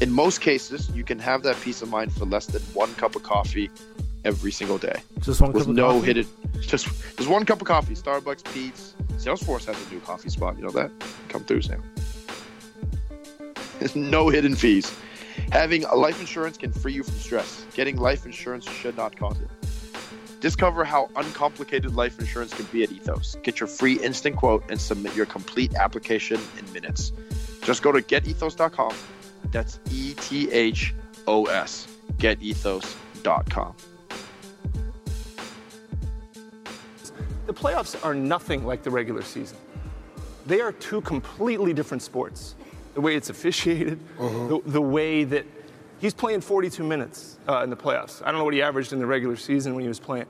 In most cases, you can have that peace of mind for less than one cup of coffee every single day Just one with cup of no coffee? hidden. Just just one cup of coffee. Starbucks, Peet's, Salesforce has a new coffee spot. You know that? Come through, Saam. no hidden fees. Having a life insurance can free you from stress. Getting life insurance should not cost it. Discover how uncomplicated life insurance can be at Ethos. Get your free instant quote and submit your complete application in minutes. Just go to getethos.com. That's E T H O S. Getethos.com. The playoffs are nothing like the regular season. They are two completely different sports. The way it's officiated, the, the way that he's playing 42 minutes uh, in the playoffs. I don't know what he averaged in the regular season when he was playing.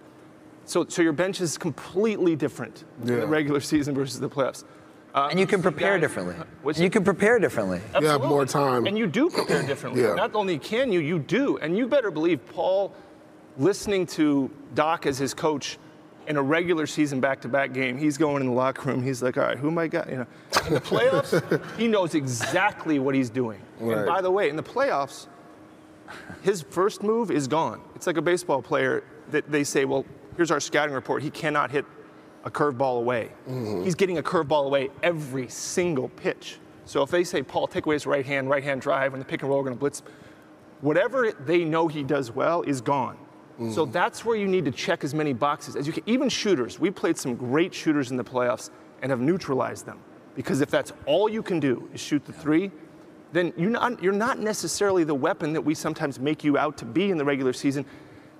So, so your bench is completely different in the regular season versus the playoffs. Uh, And you can prepare guys- differently. What's You can prepare differently. You have more time. And you do prepare differently. Yeah. Not only can you, you do. And you better believe Paul, listening to Doc as his coach in a regular season back-to-back game, he's going in the locker room. He's like, all right, who am I got? You know, in the playoffs, he knows exactly what he's doing. Right. And by the way, in the playoffs, his first move is gone. It's like a baseball player that they say, well, here's our scouting report. He cannot hit a curveball away. Mm-hmm. He's getting a curveball away every single pitch. So if they say, Paul, take away his right hand, right hand drive, and the pick and roll are going to blitz, whatever they know he does well is gone. So mm. that's where you need to check as many boxes as you can. Even shooters, we played some great shooters in the playoffs and have neutralized them. Because if that's all you can do is shoot the three, then you're not, you're not necessarily the weapon that we sometimes make you out to be in the regular season.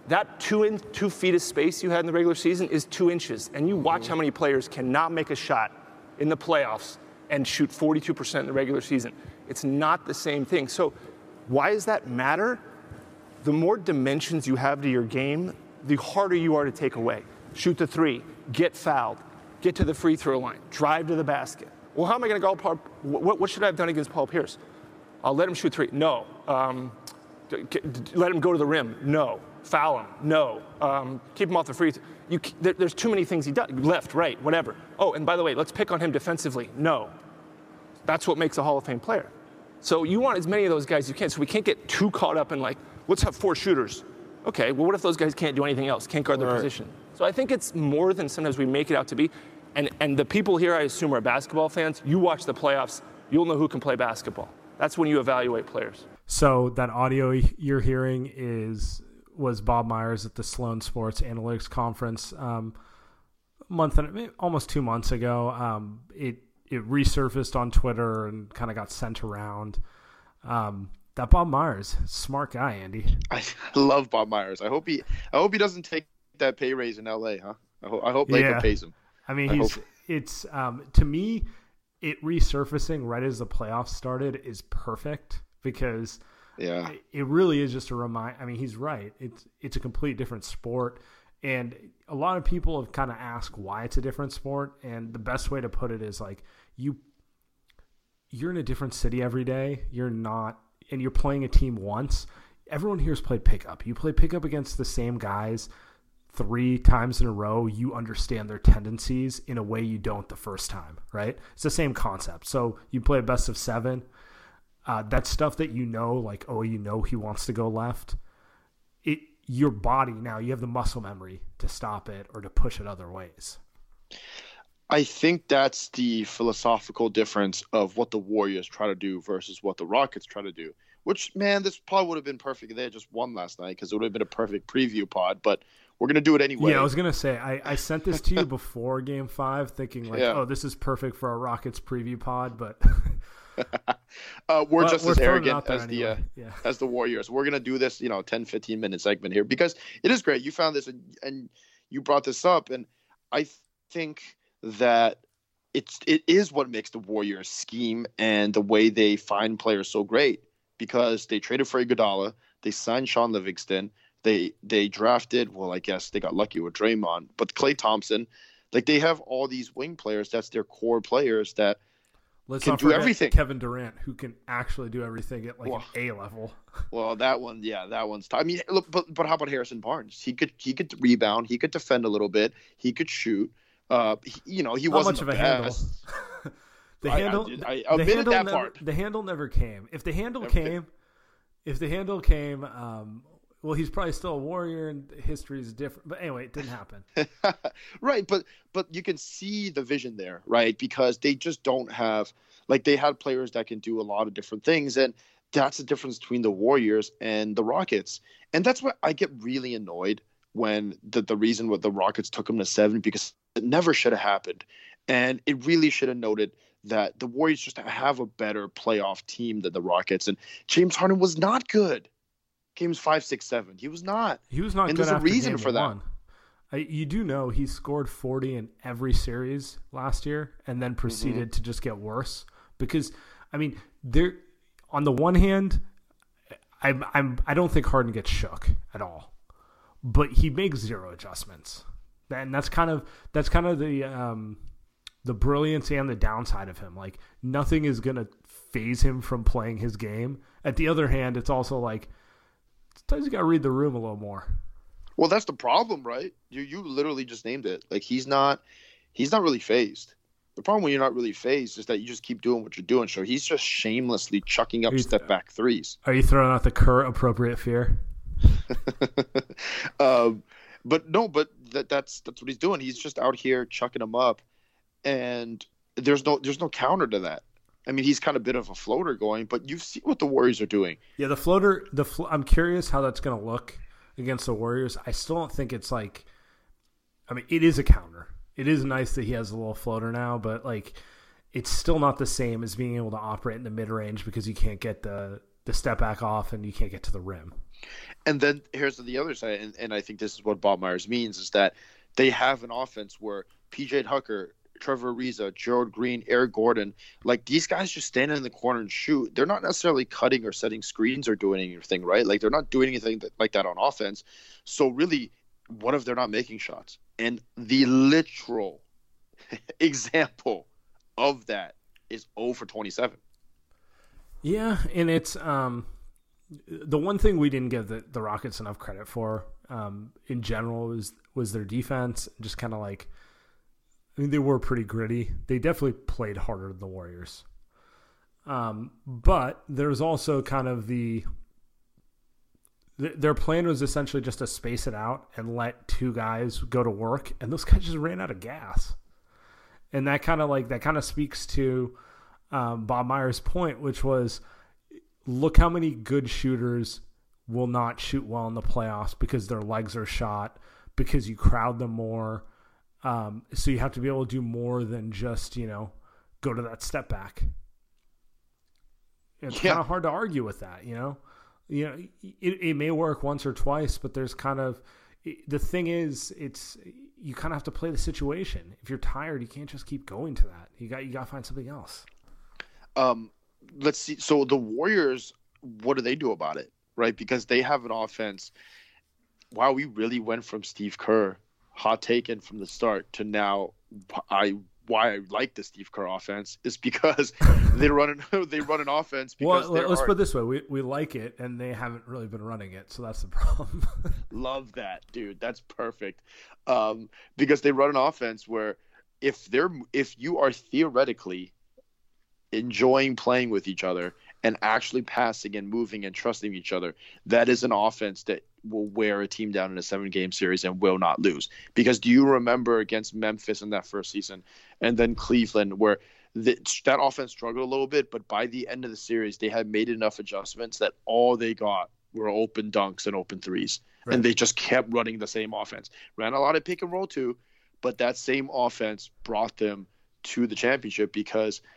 That two, in, two feet of space you had in the regular season is two inches. And you watch mm. how many players cannot make a shot in the playoffs and shoot 42% in the regular season. It's not the same thing. So, why does that matter? The more dimensions you have to your game, the harder you are to take away. Shoot the three, get fouled, get to the free throw line, drive to the basket. Well, how am I going to go? Paul, what, what, should I have done against Paul Pierce? I'll let him shoot three. No. Um, let him go to the rim. No. Foul him. No. Um, keep him off the free. You, there, there's too many things he does. Left, right, whatever. Oh, and by the way, let's pick on him defensively. No. That's what makes a Hall of Fame player. So you want as many of those guys as you can. So we can't get too caught up in like, let's have four shooters. Okay, well, what if those guys can't do anything else, can't guard their right. position? So I think it's more than sometimes we make it out to be. And, and the people here, I assume, are basketball fans. You watch the playoffs, you'll know who can play basketball. That's when you evaluate players. So that audio you're hearing is was Bob Myers at the Sloan Sports Analytics Conference um, month and almost two months ago. Um, it it resurfaced on Twitter and kind of got sent around. Um, that Bob Myers, smart guy, Andy. I love Bob Myers. I hope he I hope he doesn't take that pay raise in L.A. Huh? I, ho- I hope Laker yeah. pays him. I mean, he's I it's um, to me, it resurfacing right as the playoffs started is perfect because yeah, it, it really is just a remind. I mean, he's right. It's it's a complete different sport, and a lot of people have kind of asked why it's a different sport, and the best way to put it is like you you're in a different city every day. You're not, and you're playing a team once. Everyone here's played pickup. You play pickup against the same guys three times in a row, you understand their tendencies in a way you don't the first time, right? It's the same concept. So you play a best of seven. Uh, that stuff that you know, like, oh, you know he wants to go left. It your body now, you have the muscle memory to stop it or to push it other ways. I think that's the philosophical difference of what the Warriors try to do versus what the Rockets try to do. Which man, this probably would have been perfect. If they had just won last night because it would have been a perfect preview pod. But we're gonna do it anyway. Yeah, I was gonna say I, I sent this to you before Game Five, thinking like, yeah. oh, this is perfect for a Rockets preview pod, but. uh, we're but just we're as arrogant as anyway. the uh, yeah. as the Warriors. We're gonna do this, you know, 10, 15 minute segment here because it is great. You found this and, and you brought this up, and I think that it's it is what makes the Warriors scheme and the way they find players so great because they traded for Iguodala, they signed Shaun Livingston, they they drafted well, I guess they got lucky with Draymond, but Klay Thompson, like they have all these wing players. That's their core players that Let's can do everything. Kevin Durant, who can actually do everything at like well, an A level. Well, that one, yeah, that one's. T- I mean, look, but but how about Harrison Barnes? He could he could rebound, he could defend a little bit, he could shoot. Uh, he, you know, he Not wasn't much of a handle. the handle, I, I, I the handle, never, the handle never came. If the handle never came, came, if the handle came, um, well, he's probably still a warrior, and history is different. But anyway, it didn't happen. right, but but you can see the vision there, right? Because they just don't have like they had players that can do a lot of different things, and that's the difference between the Warriors and the Rockets. And that's why I get really annoyed when the the reason what the Rockets took them to seven because it never should have happened, and it really should have noted that the Warriors just have a better playoff team than the Rockets, and James Harden was not good games five, six, seven. He was not. He was not. And there's a reason for that. I, you do know he scored 40 in every series last year, and then proceeded mm-hmm. to just get worse. Because I mean, there on the one hand, I'm I'm I don't think Harden gets shook at all, but he makes zero adjustments, and that's kind of that's kind of the um the brilliance and the downside of him. Like nothing is gonna faze him from playing his game. At the other hand, it's also like Sometimes you got to read the room a little more. Well, that's the problem, right? You you literally just named it. Like he's not he's not really fazed. The problem when you're not really fazed is that you just keep doing what you're doing. So he's just shamelessly chucking up step back threes. Are you throwing out the Kerr appropriate fear? um, But no, but that, that's that's what he's doing. He's just out here chucking them up, and there's no there's no counter to that. I mean, he's kind of a bit of a floater going, but you see what the Warriors are doing. Yeah, the floater. The fl- I'm curious how that's going to look against the Warriors. I still don't think it's like. I mean, it is a counter. It is nice that he has a little floater now, but like, it's still not the same as being able to operate in the mid range because you can't get the the step back off and you can't get to the rim. And then here's the other side, and, and I think this is what Bob Myers means is that they have an offense where PJ Tucker Trevor Ariza, Gerald Green, Eric Gordon, like these guys just stand in the corner and shoot. They're not necessarily cutting or setting screens or doing anything, right? Like they're not doing anything that, like that on offense. So really, what if they're not making shots? And the literal example of that is 0 for 27. Yeah, and it's um the one thing we didn't give the, the Rockets enough credit for um in general was was their defense, just kind of like I mean, they were pretty gritty. They definitely played harder than the Warriors. Um, but there's also kind of the their plan was essentially just to space it out and let two guys go to work, and those guys just ran out of gas. And that kind of like that kind of speaks to um, Bob Myers' point, which was, look how many good shooters will not shoot well in the playoffs because their legs are shot because you crowd them more um, so you have to be able to do more than just, you know, go to that step back. It's yeah. kind of hard to argue with that, you know. You know, it, it may work once or twice, but there's kind of the thing is, it's you kind of have to play the situation. If you're tired, you can't just keep going to that. You got you got to find something else. Um, let's see. So the Warriors, what do they do about it? Right, because they have an offense. Wow, we really went from Steve Kerr hot taken from the start to now I why I like the Steve Kerr offense is because they run an, they run an offense. Because well, let's are, put it this way: we we like it, and they haven't really been running it, so that's the problem. love that, dude. That's perfect. Um, because they run an offense where if they're if you are theoretically enjoying playing with each other and actually passing and moving and trusting each other, that is an offense that will wear a team down in a seven game series and will not lose. Because do you remember against Memphis in that first season and then Cleveland where the, that offense struggled a little bit, but by the end of the series, they had made enough adjustments that all they got were open dunks and open threes. Right. And they just kept running the same offense. Ran a lot of pick and roll too, but that same offense brought them to the championship because –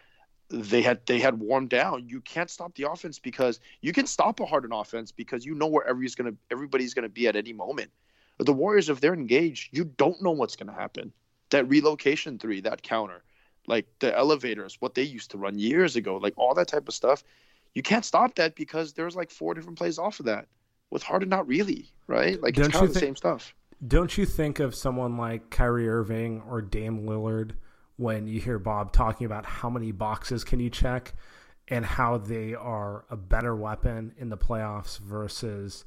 they had they had warmed down. You can't stop the offense because you can stop a hardened offense because you know where everybody's gonna everybody's gonna be at any moment. But the Warriors, if they're engaged, you don't know what's gonna happen. That relocation three, that counter, like the elevators, what they used to run years ago, like all that type of stuff. You can't stop that because there's like four different plays off of that. With Harden, not really, right? Like don't it's kind of the think, same stuff. Don't you think of someone like Kyrie Irving or Dame Lillard? When you hear Bob talking about how many boxes can you check and how they are a better weapon in the playoffs versus,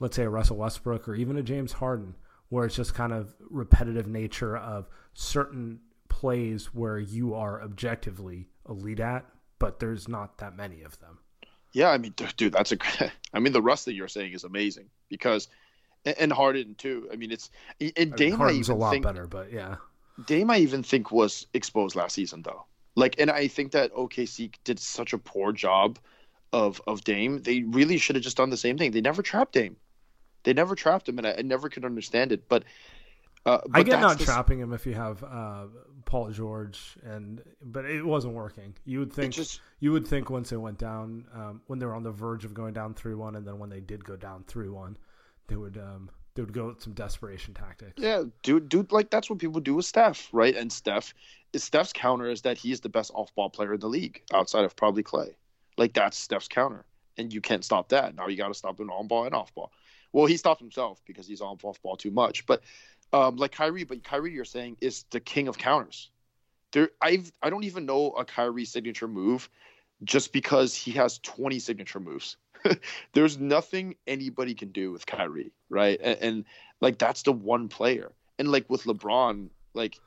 let's say, a Russell Westbrook or even a James Harden, where it's just kind of repetitive nature of certain plays where you are objectively elite at, but there's not that many of them. Yeah, I mean, dude, that's a. I mean, the rust that you're saying is amazing because, and Harden too. I mean, it's and Dame. I mean, Harden's a lot think, better, but yeah. Dame, I even think was exposed last season though. Like, and I think that OKC did such a poor job of of Dame. They really should have just done the same thing. They never trapped Dame. They never trapped him, and I, I never could understand it. But, uh, but I get not the... trapping him if you have uh, Paul George, and but it wasn't working. You would think just... you would think once they went down, um, when they were on the verge of going down three one, and then when they did go down three one, they would um, they would go with some desperation tactics. Yeah, dude, dude, like that's what people do with Steph, right? And Steph, Steph's counter is that he's the best off-ball player in the league, outside of probably Klay. Like that's Steph's counter, and you can't stop that. Now you got to stop him on ball and off ball. Well, he stopped himself because he's on off ball too much. But um, like Kyrie, but Kyrie, you're saying is the king of counters. There, I've I don't even know a Kyrie signature move, just because he has 20 signature moves. there's nothing anybody can do with Kyrie, right? And, and, like that's the one player. And like with LeBron, like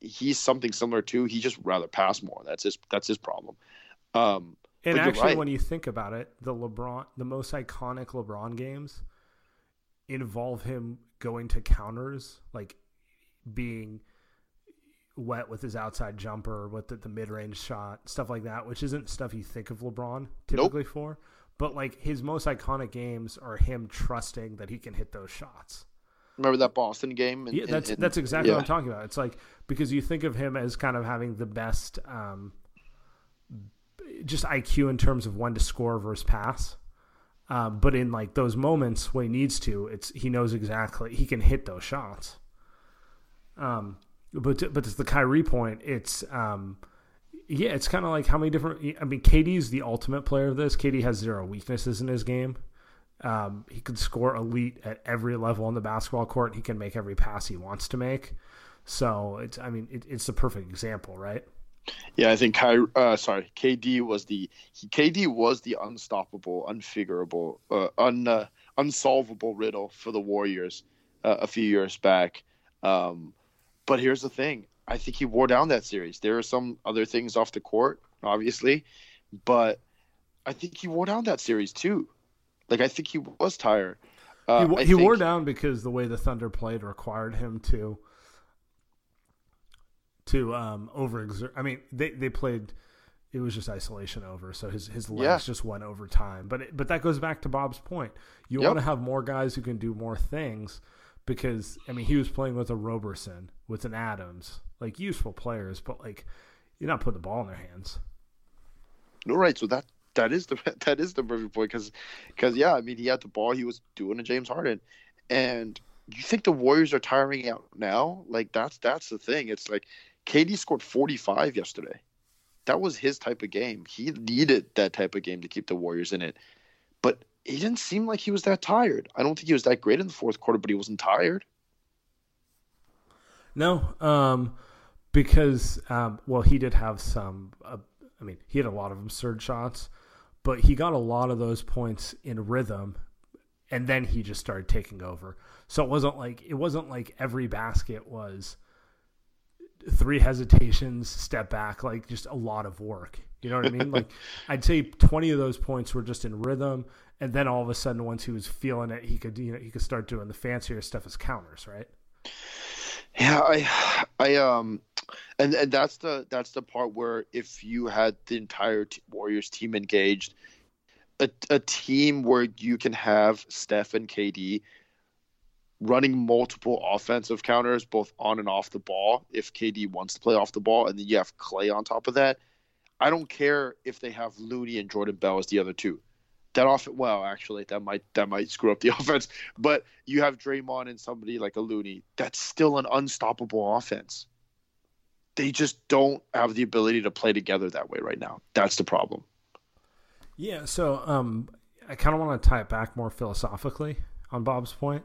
he's something similar too. He just rather pass more. That's his that's his problem. Um and actually right. when you think about it, the LeBron the most iconic LeBron games involve him going to counters, like being wet with his outside jumper, with the, the mid range shot, stuff like that, which isn't stuff you think of LeBron typically nope. for. But like his most iconic games are him trusting that he can hit those shots. Remember that Boston game? In, yeah, that's in, that's exactly yeah. what I'm talking about. It's like because you think of him as kind of having the best, um, just IQ in terms of when to score versus pass. Um, but in like those moments when he needs to, it's he knows exactly he can hit those shots. Um, but to, but to the Kyrie point, it's um, yeah, it's kind of like how many different. I mean, KD's the ultimate player of this. KD has zero weaknesses in his game. Um, he can score elite at every level on the basketball court. He can make every pass he wants to make. So it's, I mean, it, it's the perfect example, right? Yeah, I think uh, sorry, KD was the he, KD was the unstoppable, unfigurable, uh, un, uh, unsolvable riddle for the Warriors uh, a few years back. Um, but here's the thing: I think he wore down that series. There are some other things off the court, obviously, but I think he wore down that series too. Like I think he was tired. Uh, he, he think... wore down because the way the Thunder played required him to to um overexert. I mean, they they played. It was just isolation over, so his his legs yeah. just went over time. But it, but that goes back to Bob's point. You yep. want to have more guys who can do more things because I mean he was playing with a Roberson, with an Adams, like useful players, but like you're not putting the ball in their hands. No, right. So that that is the that is the perfect point because because yeah, I mean he had the ball, he was doing a James Harden, and you think the Warriors are tiring out now? Like that's that's the thing. It's like KD scored 45 yesterday. That was his type of game. He needed that type of game to keep the Warriors in it. But he didn't seem like he was that tired. I don't think he was that great in the fourth quarter, but he wasn't tired. No, um, because um, well, he did have some. Uh, I mean, he had a lot of absurd shots, but he got a lot of those points in rhythm, and then he just started taking over. So it wasn't like it wasn't like every basket was three hesitations, step back, like just a lot of work. You know what I mean? like I'd say twenty of those points were just in rhythm, and then all of a sudden, once he was feeling it, he could you know he could start doing the fancier stuff as counters, right? Yeah, I, I um, and and that's the that's the part where if you had the entire t- Warriors team engaged, a a team where you can have Steph and KD running multiple offensive counters both on and off the ball if KD wants to play off the ball, and then you have Klay on top of that. I don't care if they have Looney and Jordan Bell as the other two that off well actually that might that might screw up the offense but you have Draymond and somebody like a Looney that's still an unstoppable offense. They just don't have the ability to play together that way right now. That's the problem. Yeah so um I kind of want to tie it back more philosophically on Bob's point.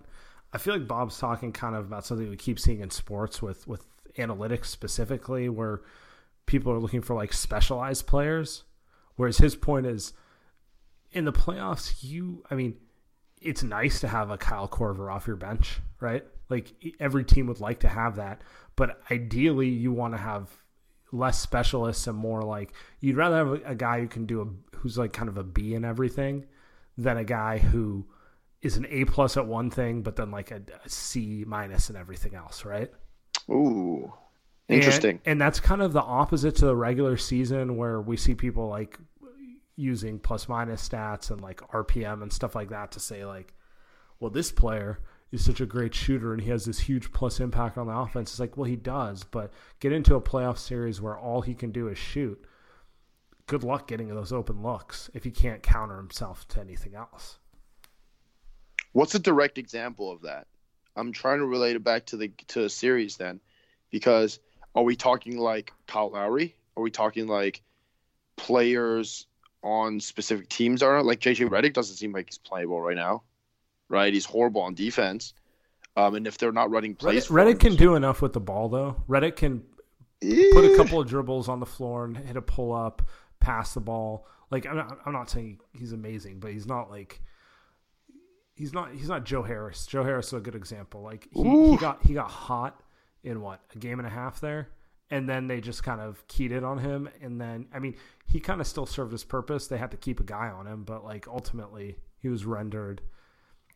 I feel like Bob's talking kind of about something we keep seeing in sports with with analytics specifically where people are looking for like specialized players whereas his point is in the playoffs, you, I mean, it's nice to have a Kyle Korver off your bench, right? Like every team would like to have that, but ideally you want to have less specialists and more like you'd rather have a, a guy who can do a who's like kind of a B in everything than a guy who is an A plus at one thing, but then like a, a C minus in everything else, right? Ooh, interesting. And, and, that's kind of the opposite to the regular season where we see people like using plus minus stats and like RPM and stuff like that to say like, well, this player is such a great shooter and he has this huge plus impact on the offense. It's like, well, he does, but get into a playoff series where all he can do is shoot. Good luck getting those open looks if he can't counter himself to anything else. What's a direct example of that? I'm trying to relate it back to the to a series then, because are we talking like Kyle Lowry? Are we talking like players on specific teams are. Like JJ Redick doesn't seem like he's playable right now, right? He's horrible on defense. Um, and if they're not running plays, Redick can do enough with the ball though. Redick can put a couple of dribbles on the floor and hit a pull up, pass the ball. Like I'm not, I'm not saying he's amazing, but he's not like he's not he's not Joe Harris. Joe Harris is a good example. Like he, he got he got hot in what a game and a half there and then they just kind of keyed it on him and then i mean he kind of still served his purpose they had to keep a guy on him but like ultimately he was rendered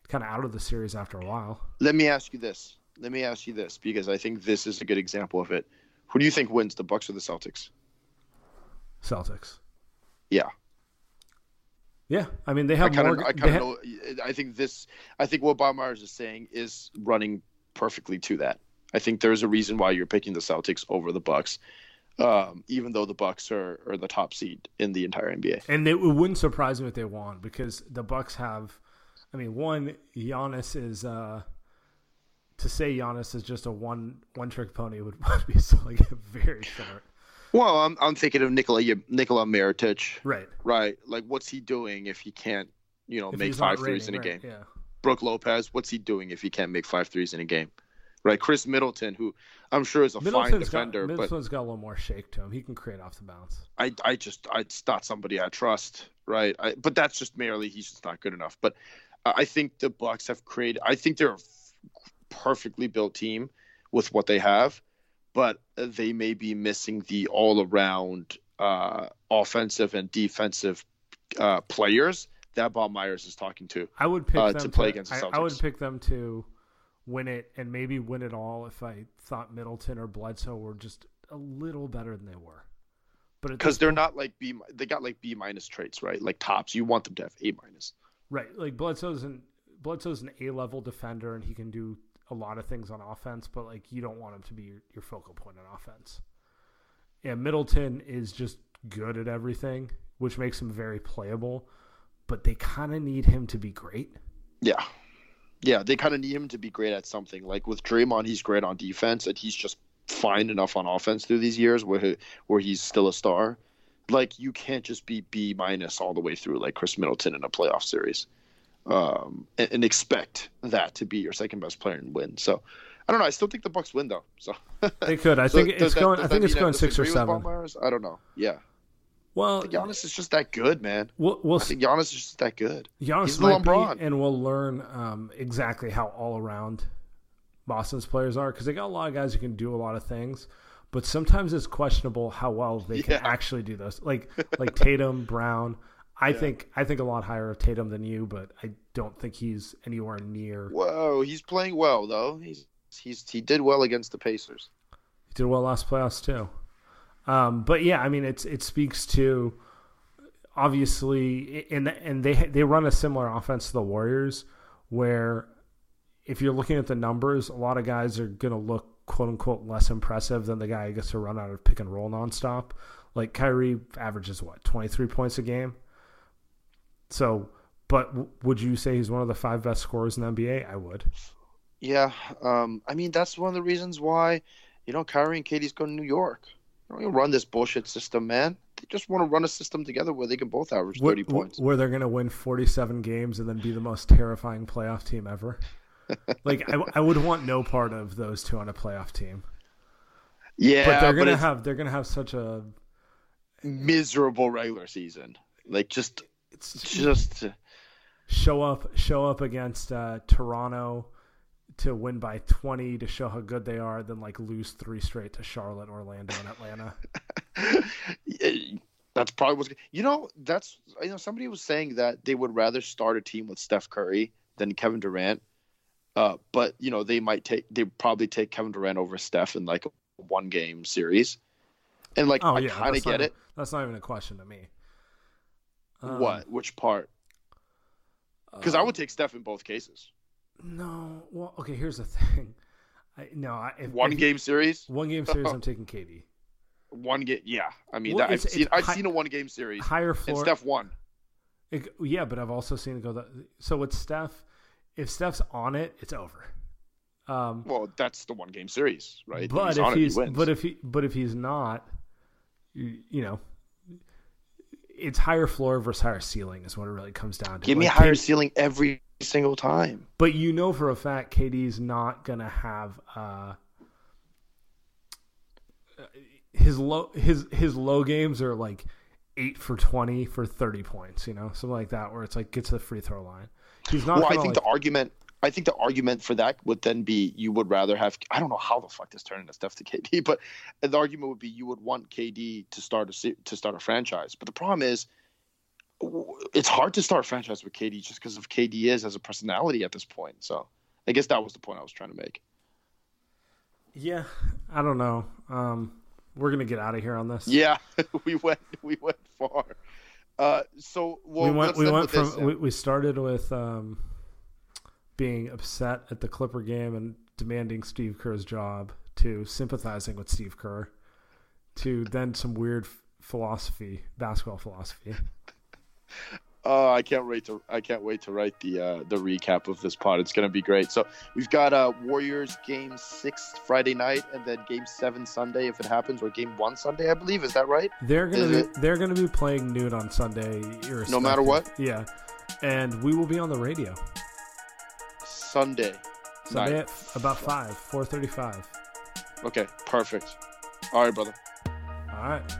kind of out of the series after a while. Let me ask you this. Let me ask you this because I think this is a good example of it. Who do you think wins, the Bucks or the Celtics? Celtics. Yeah. Yeah, I mean they have I kind more. of, I kind of know. I think this. I think what Bob Myers is saying is running perfectly to that. I think there's a reason why you're picking the Celtics over the Bucks, um, even though the Bucks are, are the top seed in the entire NBA. and it wouldn't surprise me if they won because the Bucks have. I mean, one Giannis is. uh to say Giannis is just a one one trick pony would, would be selling it very short. Well, I'm, I'm thinking of Nikola Nikola Mirotic, Right. right? Like, what's he doing if he can't, you know, If make he's not five threes in a rating, game? right, Yeah. Brook Lopez, what's he doing if he can't make five threes in a game? Right? Khris Middleton, who I'm sure is a fine defender, got, but Middleton's got a little more shake to him. He can create off the bounce. I, I just, I, it's not somebody I trust, right? I, but that's just merely he's just not good enough. But I think the Bucks have created. I think they're a f- perfectly built team with what they have, but they may be missing the all-around uh, offensive and defensive uh, players that Bob Myers is talking to. I would pick Uh, them to play against the I, I would pick them to win it and maybe win it all if I thought Middleton or Bledsoe were just a little better than they were. But Because they're point- not like B, they got like B minus traits, right? Like tops. You want them to have A minus. right. Like Bledsoe's an Bledsoe's an A level defender and he can do a lot of things on offense, but like you don't want him to be your, your focal point on offense. Yeah, Middleton is just good at everything, which makes him very playable. But they kind of need him to be great. Yeah. Yeah, they kind of need him to be great at something. Like with Draymond, he's great on defense, and he's just fine enough on offense through these years where he, where he's still a star. Like you can't just be B minus all the way through like Khris Middleton in a playoff series, um, and, and expect that to be your second best player and win. So I don't know. I still think the Bucks win though. So They could. I So think it's that- going. I think it's going six or disagree with Bob seven. I don't know. Yeah, Well, Giannis is just that good, man. we'll, we'll I think Giannis is just that good. Giannis He's might LeBron. be, and we'll learn um, exactly how all around Boston's players are because they got a lot of guys who can do a lot of things, but sometimes it's questionable how well they can actually do those. Like like Tatum, Brown. I think I think a lot higher of Tatum than you, but I don't think he's anywhere near. Whoa, he's playing well though. He's he's he did well against the Pacers. He did well last playoffs too. Um, but yeah, I mean, it's it speaks to obviously, and and they they run a similar offense to the Warriors, where if you're looking at the numbers, a lot of guys are going to look quote unquote less impressive than the guy who gets to run out of pick and roll nonstop. Like Kyrie averages what twenty three points a game. So, but w- would you say he's one of the five best scorers in the NBA? I would. Yeah, um, I mean that's one of the reasons why, you know, Kyrie and KD's go to New York. Don't even run this bullshit system, man. They just want to run a system together where they can both average Where- thirty points. Where they're going to win 47 games and then be the most terrifying playoff team ever. like I, I would want no part of those two on a playoff team. Yeah, But they're going to it's have they're going to have such a miserable regular season. Like just, it's just show up show up against uh, Toronto to win by 20 to show how good they are then like lose 3 straight to Charlotte, Orlando and Atlanta. that's probably what's. You know, that's you know somebody was saying that they would rather start a team with Steph Curry than Kevin Durant. Uh, but you know they might take they probably take Kevin Durant over Steph in like a one game series, and like Oh I yeah, kind of that's not get it. That's not even a question to me. Um, what? Which part? Because I um, would take Steph in both cases. No, well, okay. Here's the thing. I, no, I, if, One if- game series, one game series. I'm taking KD. one game. Yeah, I mean, Well, that, I've it's- seen it's I've hi- seen a one game series, Higher and floor. Steph won. It- yeah, but I've also seen it go. The, so with Steph, if Steph's on it, it's over. Um, Well, that's the one game series, right? But he's if on it, he he's but if he but if he's not, you, you know, it's higher floor versus higher ceiling is what it really comes down to. give me Like, higher KD ceiling every single time. But you know for a fact KD's not gonna have uh his low his his low games are like eight for twenty for thirty points, you know, something like that, where it's like get to the free throw line. He's not. well, I think like, the argument. I think the argument for that would then be you would rather have. I don't know how the fuck this turned into Steph to KD, but the argument would be you would want KD to start a to start a franchise. But the problem is, it's hard to start a franchise with KD just because of KD is as a personality at this point. So I guess that was the point I was trying to make. Yeah, I don't know. Um, we're gonna get out of here on this. Yeah, we went we went far. Uh, so well, we went we went from this, we, we started with um, being upset at the Clipper game and demanding Steve Kerr's job to sympathizing with Steve Kerr to then some weird philosophy, basketball philosophy. Oh, I can't wait to I can't wait to write the uh, the recap of this pod. It's gonna be great. So we've got uh, Warriors game six Friday night, and then game seven Sunday if it happens, or game one Sunday, I believe. Is that right? They're gonna Is be, it? they're gonna be playing noon on Sunday, No matter what? Yeah, and we will be on the radio Sunday. Sunday night. at about five, four thirty-five. Okay, perfect. All right, brother. All right.